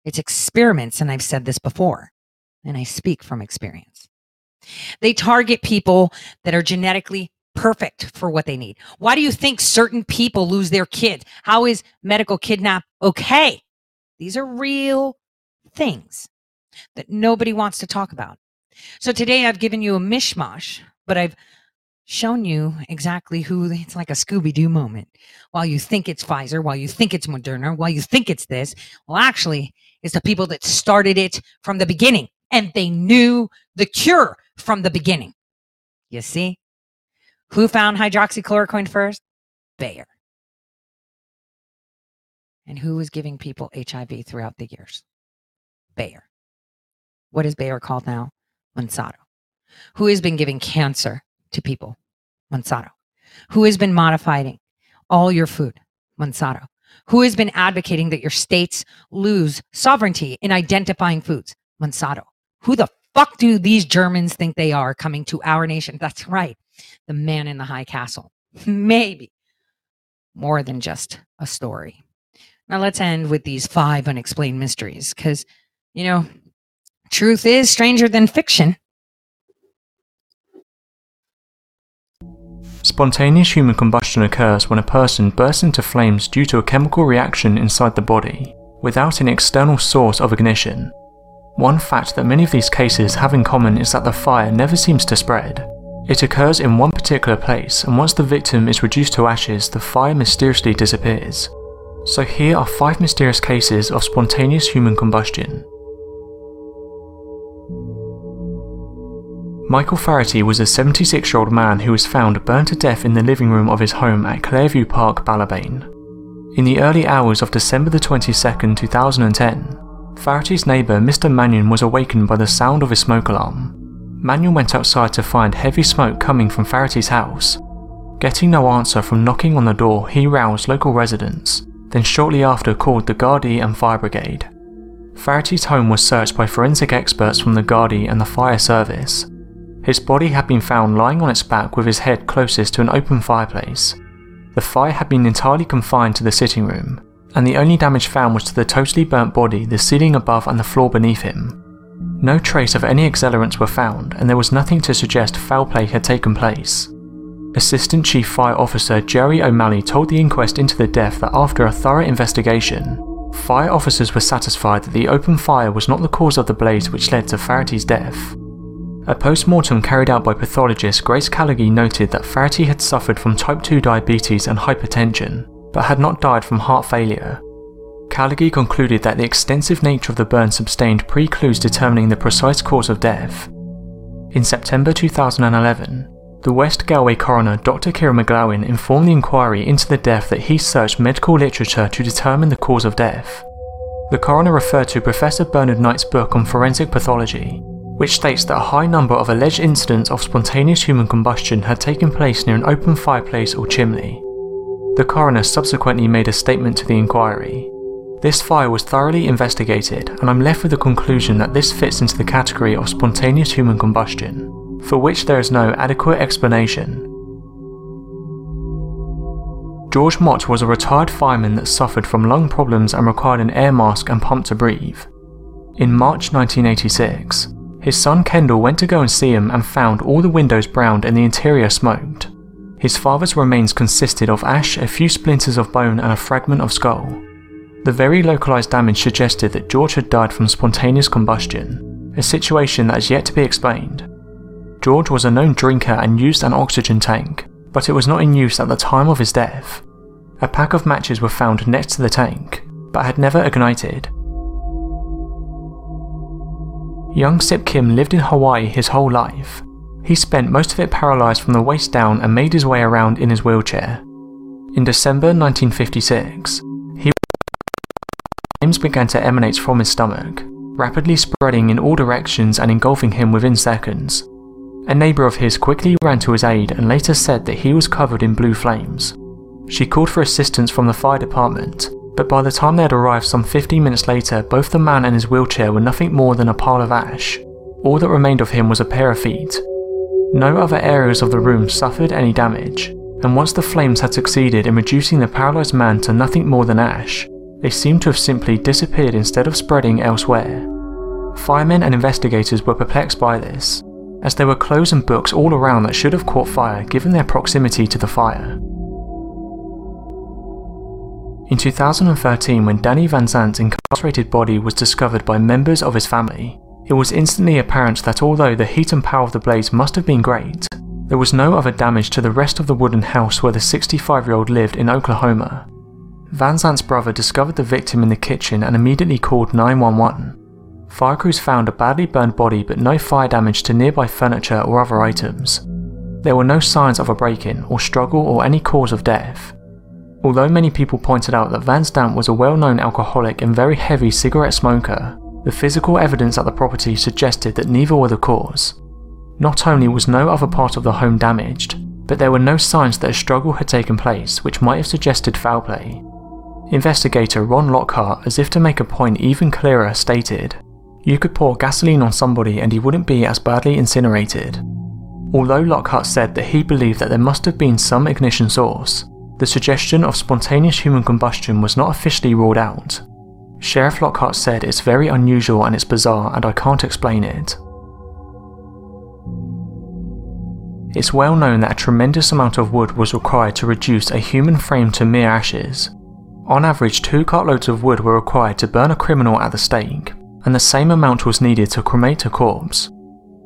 It's experiments, and I've said this before, and I speak from experience. They target people that are genetically perfect for what they need. Why do you think certain people lose their kids? How is medical kidnap okay? These are real things that nobody wants to talk about. So today I've given you a mishmash, but I've shown you exactly who it's like a Scooby Doo moment. While you think it's Pfizer, while you think it's Moderna, while you think it's this, well, actually, it's the people that started it from the beginning and they knew the cure from the beginning. You see? Who found hydroxychloroquine first? Bayer. And who was giving people HIV throughout the years? Bayer. What is Bayer called now? Monsanto. Who has been giving cancer to people? Monsanto. Who has been modifying all your food? Monsanto. Who has been advocating that your states lose sovereignty in identifying foods? Monsanto. Who the fuck do these Germans think they are coming to our nation? That's right. The man in the high castle. Maybe more than just a story. Now let's end with these five unexplained mysteries because, you know, truth is stranger than fiction. Spontaneous human combustion occurs when a person bursts into flames due to a chemical reaction inside the body, without an external source of ignition. One fact that many of these cases have in common is that the fire never seems to spread. It occurs in one particular place, and once the victim is reduced to ashes, the fire mysteriously disappears. So here are five mysterious cases of spontaneous human combustion. Michael Faherty was a 76 year old man who was found burned to death in the living room of his home at Clareview Park, Ballybane. In the early hours of December the 22nd, 2010, Faherty's neighbour Mr. Mannion was awakened by the sound of a smoke alarm. Mannion went outside to find heavy smoke coming from Faherty's house. Getting no answer from knocking on the door, he roused local residents, then shortly after called the Gardaí and fire brigade. Faherty's home was searched by forensic experts from the Gardaí and the fire service, his body had been found lying on its back with his head closest to an open fireplace. The fire had been entirely confined to the sitting room, and the only damage found was to the totally burnt body, the ceiling above, and the floor beneath him. No trace of any accelerants were found, and there was nothing to suggest foul play had taken place. Assistant Chief Fire Officer Jerry O'Malley told the inquest into the death that after a thorough investigation, fire officers were satisfied that the open fire was not the cause of the blaze which led to Faherty's death. A post-mortem carried out by pathologist Grace Callagy noted that Faherty had suffered from type 2 diabetes and hypertension, but had not died from heart failure. Callagy concluded that the extensive nature of the burn sustained pre-clues determining the precise cause of death. In September 2011, the West Galway coroner Dr. Kieran McGlowan informed the inquiry into the death that he searched medical literature to determine the cause of death. The coroner referred to Professor Bernard Knight's book on forensic pathology, which states that a high number of alleged incidents of spontaneous human combustion had taken place near an open fireplace or chimney. The coroner subsequently made a statement to the inquiry. This fire was thoroughly investigated, and I'm left with the conclusion that this fits into the category of spontaneous human combustion, for which there is no adequate explanation. George Mott was a retired fireman that suffered from lung problems and required an air mask and pump to breathe. In March 1986, his son Kendall went to go and see him and found all the windows browned and the interior smoked. His father's remains consisted of ash, a few splinters of bone, and a fragment of skull. The very localized damage suggested that George had died from spontaneous combustion, a situation that is yet to be explained. George was a known drinker and used an oxygen tank, but it was not in use at the time of his death. A pack of matches were found next to the tank, but had never ignited, Young Sip Kim lived in Hawaii his whole life. He spent most of it paralysed from the waist down and made his way around in his wheelchair. In December 1956, he flames began to emanate from his stomach, rapidly spreading in all directions and engulfing him within seconds. A neighbour of his quickly ran to his aid and later said that he was covered in blue flames. She called for assistance from the fire department, but by the time they had arrived some 15 minutes later, both the man and his wheelchair were nothing more than a pile of ash. All that remained of him was a pair of feet. No other areas of the room suffered any damage, and once the flames had succeeded in reducing the paralysed man to nothing more than ash, they seemed to have simply disappeared instead of spreading elsewhere. Firemen and investigators were perplexed by this, as there were clothes and books all around that should have caught fire given their proximity to the fire. In 2013, when Danny Van Zant's incarcerated body was discovered by members of his family, it was instantly apparent that although the heat and power of the blaze must have been great, There was no other damage to the rest of the wooden house where the 65 year old lived in Oklahoma. Van Zant's brother discovered the victim in the kitchen and immediately called 911. Fire crews found a badly burned body but no fire damage to nearby furniture or other items. There were no signs of a break in or struggle or any cause of death. Although many people pointed out that Van Zant was a well known alcoholic and very heavy cigarette smoker, the physical evidence at the property suggested that neither were the cause. Not only was no other part of the home damaged, but there were no signs that a struggle had taken place which might have suggested foul play. Investigator Ron Lockhart, as if to make a point even clearer, stated, You could pour gasoline on somebody and he wouldn't be as badly incinerated. Although Lockhart said that he believed that there must have been some ignition source, the suggestion of spontaneous human combustion was not officially ruled out. Sheriff Lockhart said it's very unusual and it's bizarre and I can't explain it. It's well known that a tremendous amount of wood was required to reduce a human frame to mere ashes. On average, two cartloads of wood were required to burn a criminal at the stake, and the same amount was needed to cremate a corpse.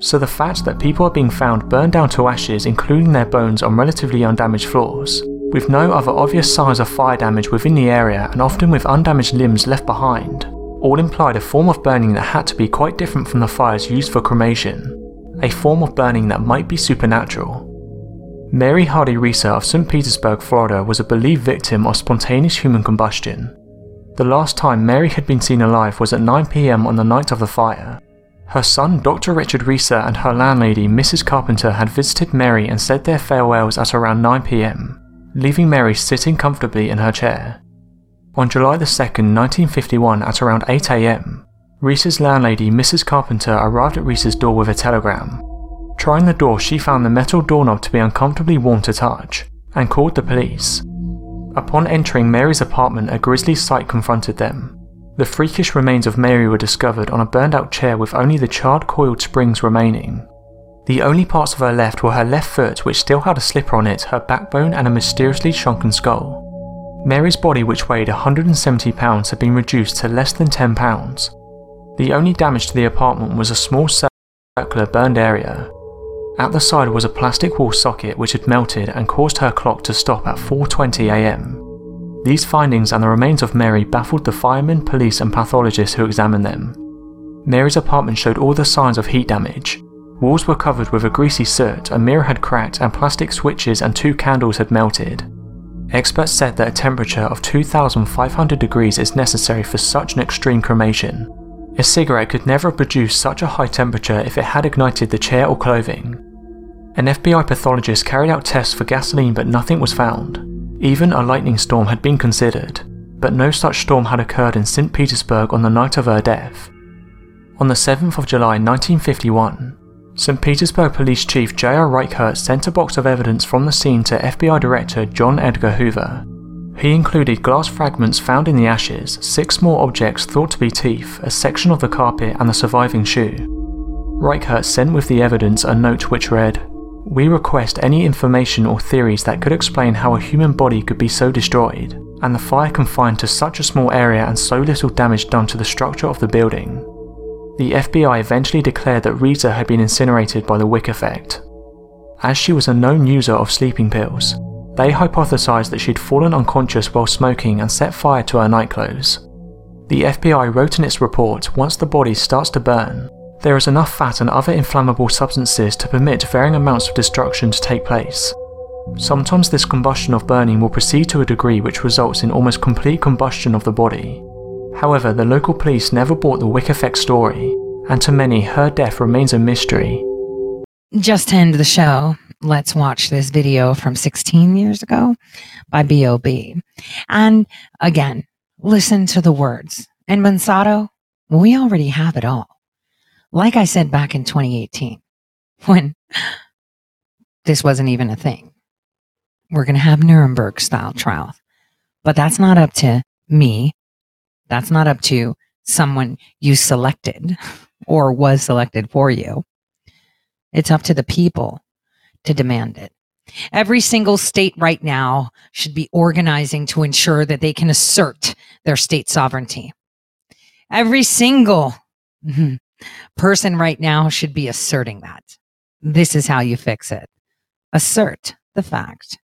So the fact that people are being found burned down to ashes, including their bones, on relatively undamaged floors, with no other obvious signs of fire damage within the area and often with undamaged limbs left behind, all implied a form of burning that had to be quite different from the fires used for cremation a form of burning that might be supernatural. Mary Hardy Reeser of St. Petersburg, Florida was a believed victim of spontaneous human combustion. The last time Mary had been seen alive was at 9pm on the night of the fire. Her son, Dr. Richard Reeser, and her landlady, Mrs. Carpenter, had visited Mary and said their farewells at around 9pm, leaving Mary sitting comfortably in her chair. On July 2, 1951, at around 8am, Reeser's landlady, Mrs. Carpenter, arrived at Reeser's door with a telegram. Trying the door, she found the metal doorknob to be uncomfortably warm to touch and called the police. Upon entering Mary's apartment, a grisly sight confronted them. The freakish remains of Mary were discovered on a burned out chair with only the charred coiled springs remaining. The only parts of her left were her left foot, which still had a slipper on it, her backbone, and a mysteriously shrunken skull. Mary's body, which weighed 170 pounds, had been reduced to less than 10 pounds, the only damage to the apartment was a small circular burned area. At the side was a plastic wall socket which had melted and caused her clock to stop at 4.20am. These findings and the remains of Mary baffled the firemen, police and pathologists who examined them. Mary's apartment showed all the signs of heat damage. Walls were covered with a greasy soot, a mirror had cracked and plastic switches and two candles had melted. Experts said that a temperature of 2500 degrees is necessary for such an extreme cremation, a cigarette could never have produced such a high temperature if it had ignited the chair or clothing. An FBI pathologist carried out tests for gasoline but nothing was found. Even a lightning storm had been considered, but no such storm had occurred in St. Petersburg on the night of her death. On the 7th of July 1951, St. Petersburg Police Chief J.R. Reichert sent a box of evidence from the scene to FBI Director John Edgar Hoover. He included glass fragments found in the ashes, six more objects thought to be teeth, a section of the carpet, and the surviving shoe. Reichert sent with the evidence a note which read, We request any information or theories that could explain how a human body could be so destroyed, and the fire confined to such a small area and so little damage done to the structure of the building. The FBI eventually declared that Reeser had been incinerated by the wick effect. As she was a known user of sleeping pills, they hypothesized that she'd fallen unconscious while smoking and set fire to her nightclothes. The FBI wrote in its report once the body starts to burn, there is enough fat and other inflammable substances to permit varying amounts of destruction to take place. Sometimes this combustion of burning will proceed to a degree which results in almost complete combustion of the body. However, the local police never bought the Wick Effect story, and to many, her death remains a mystery. Just to end the show, let's watch this video from 16 years ago by B.O.B. And again, listen to the words. And Monsanto, we already have it all. Like I said back in 2018, when this wasn't even a thing, we're going to have Nuremberg style trials. But that's not up to me. That's not up to someone you selected or was selected for you. It's up to the people to demand it. Every single state right now should be organizing to ensure that they can assert their state sovereignty. Every single person right now should be asserting that. This is how you fix it. assert the fact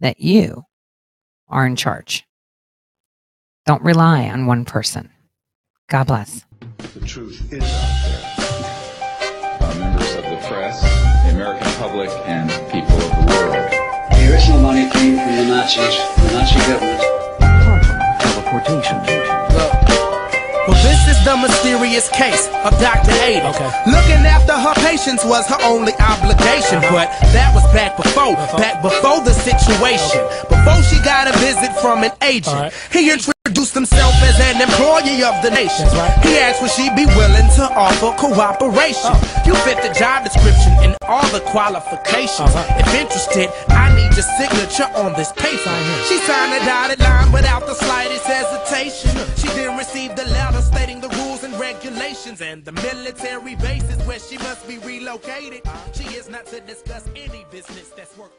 that you are in charge. Don't rely on one person. God bless. The truth is out there. Uh, members of the press, the American public, and people of the world. The original money came from the Nazis, the Nazi government. Teleportation. Well, this is the mysterious case of Dr. Ada. Okay. Looking after her patients was her only obligation, but that was back before, back before the situation. Before she got a visit from an agent, he introduced himself as an employee of the nation. He asked would she be willing to offer cooperation. You fit the job description and all the qualifications. If interested, I need your signature on this paper. She signed a dotted line without the slightest hesitation. She then received the letter stating the rules and regulations and the military bases where she must be relocated. She is not to discuss any business that's work.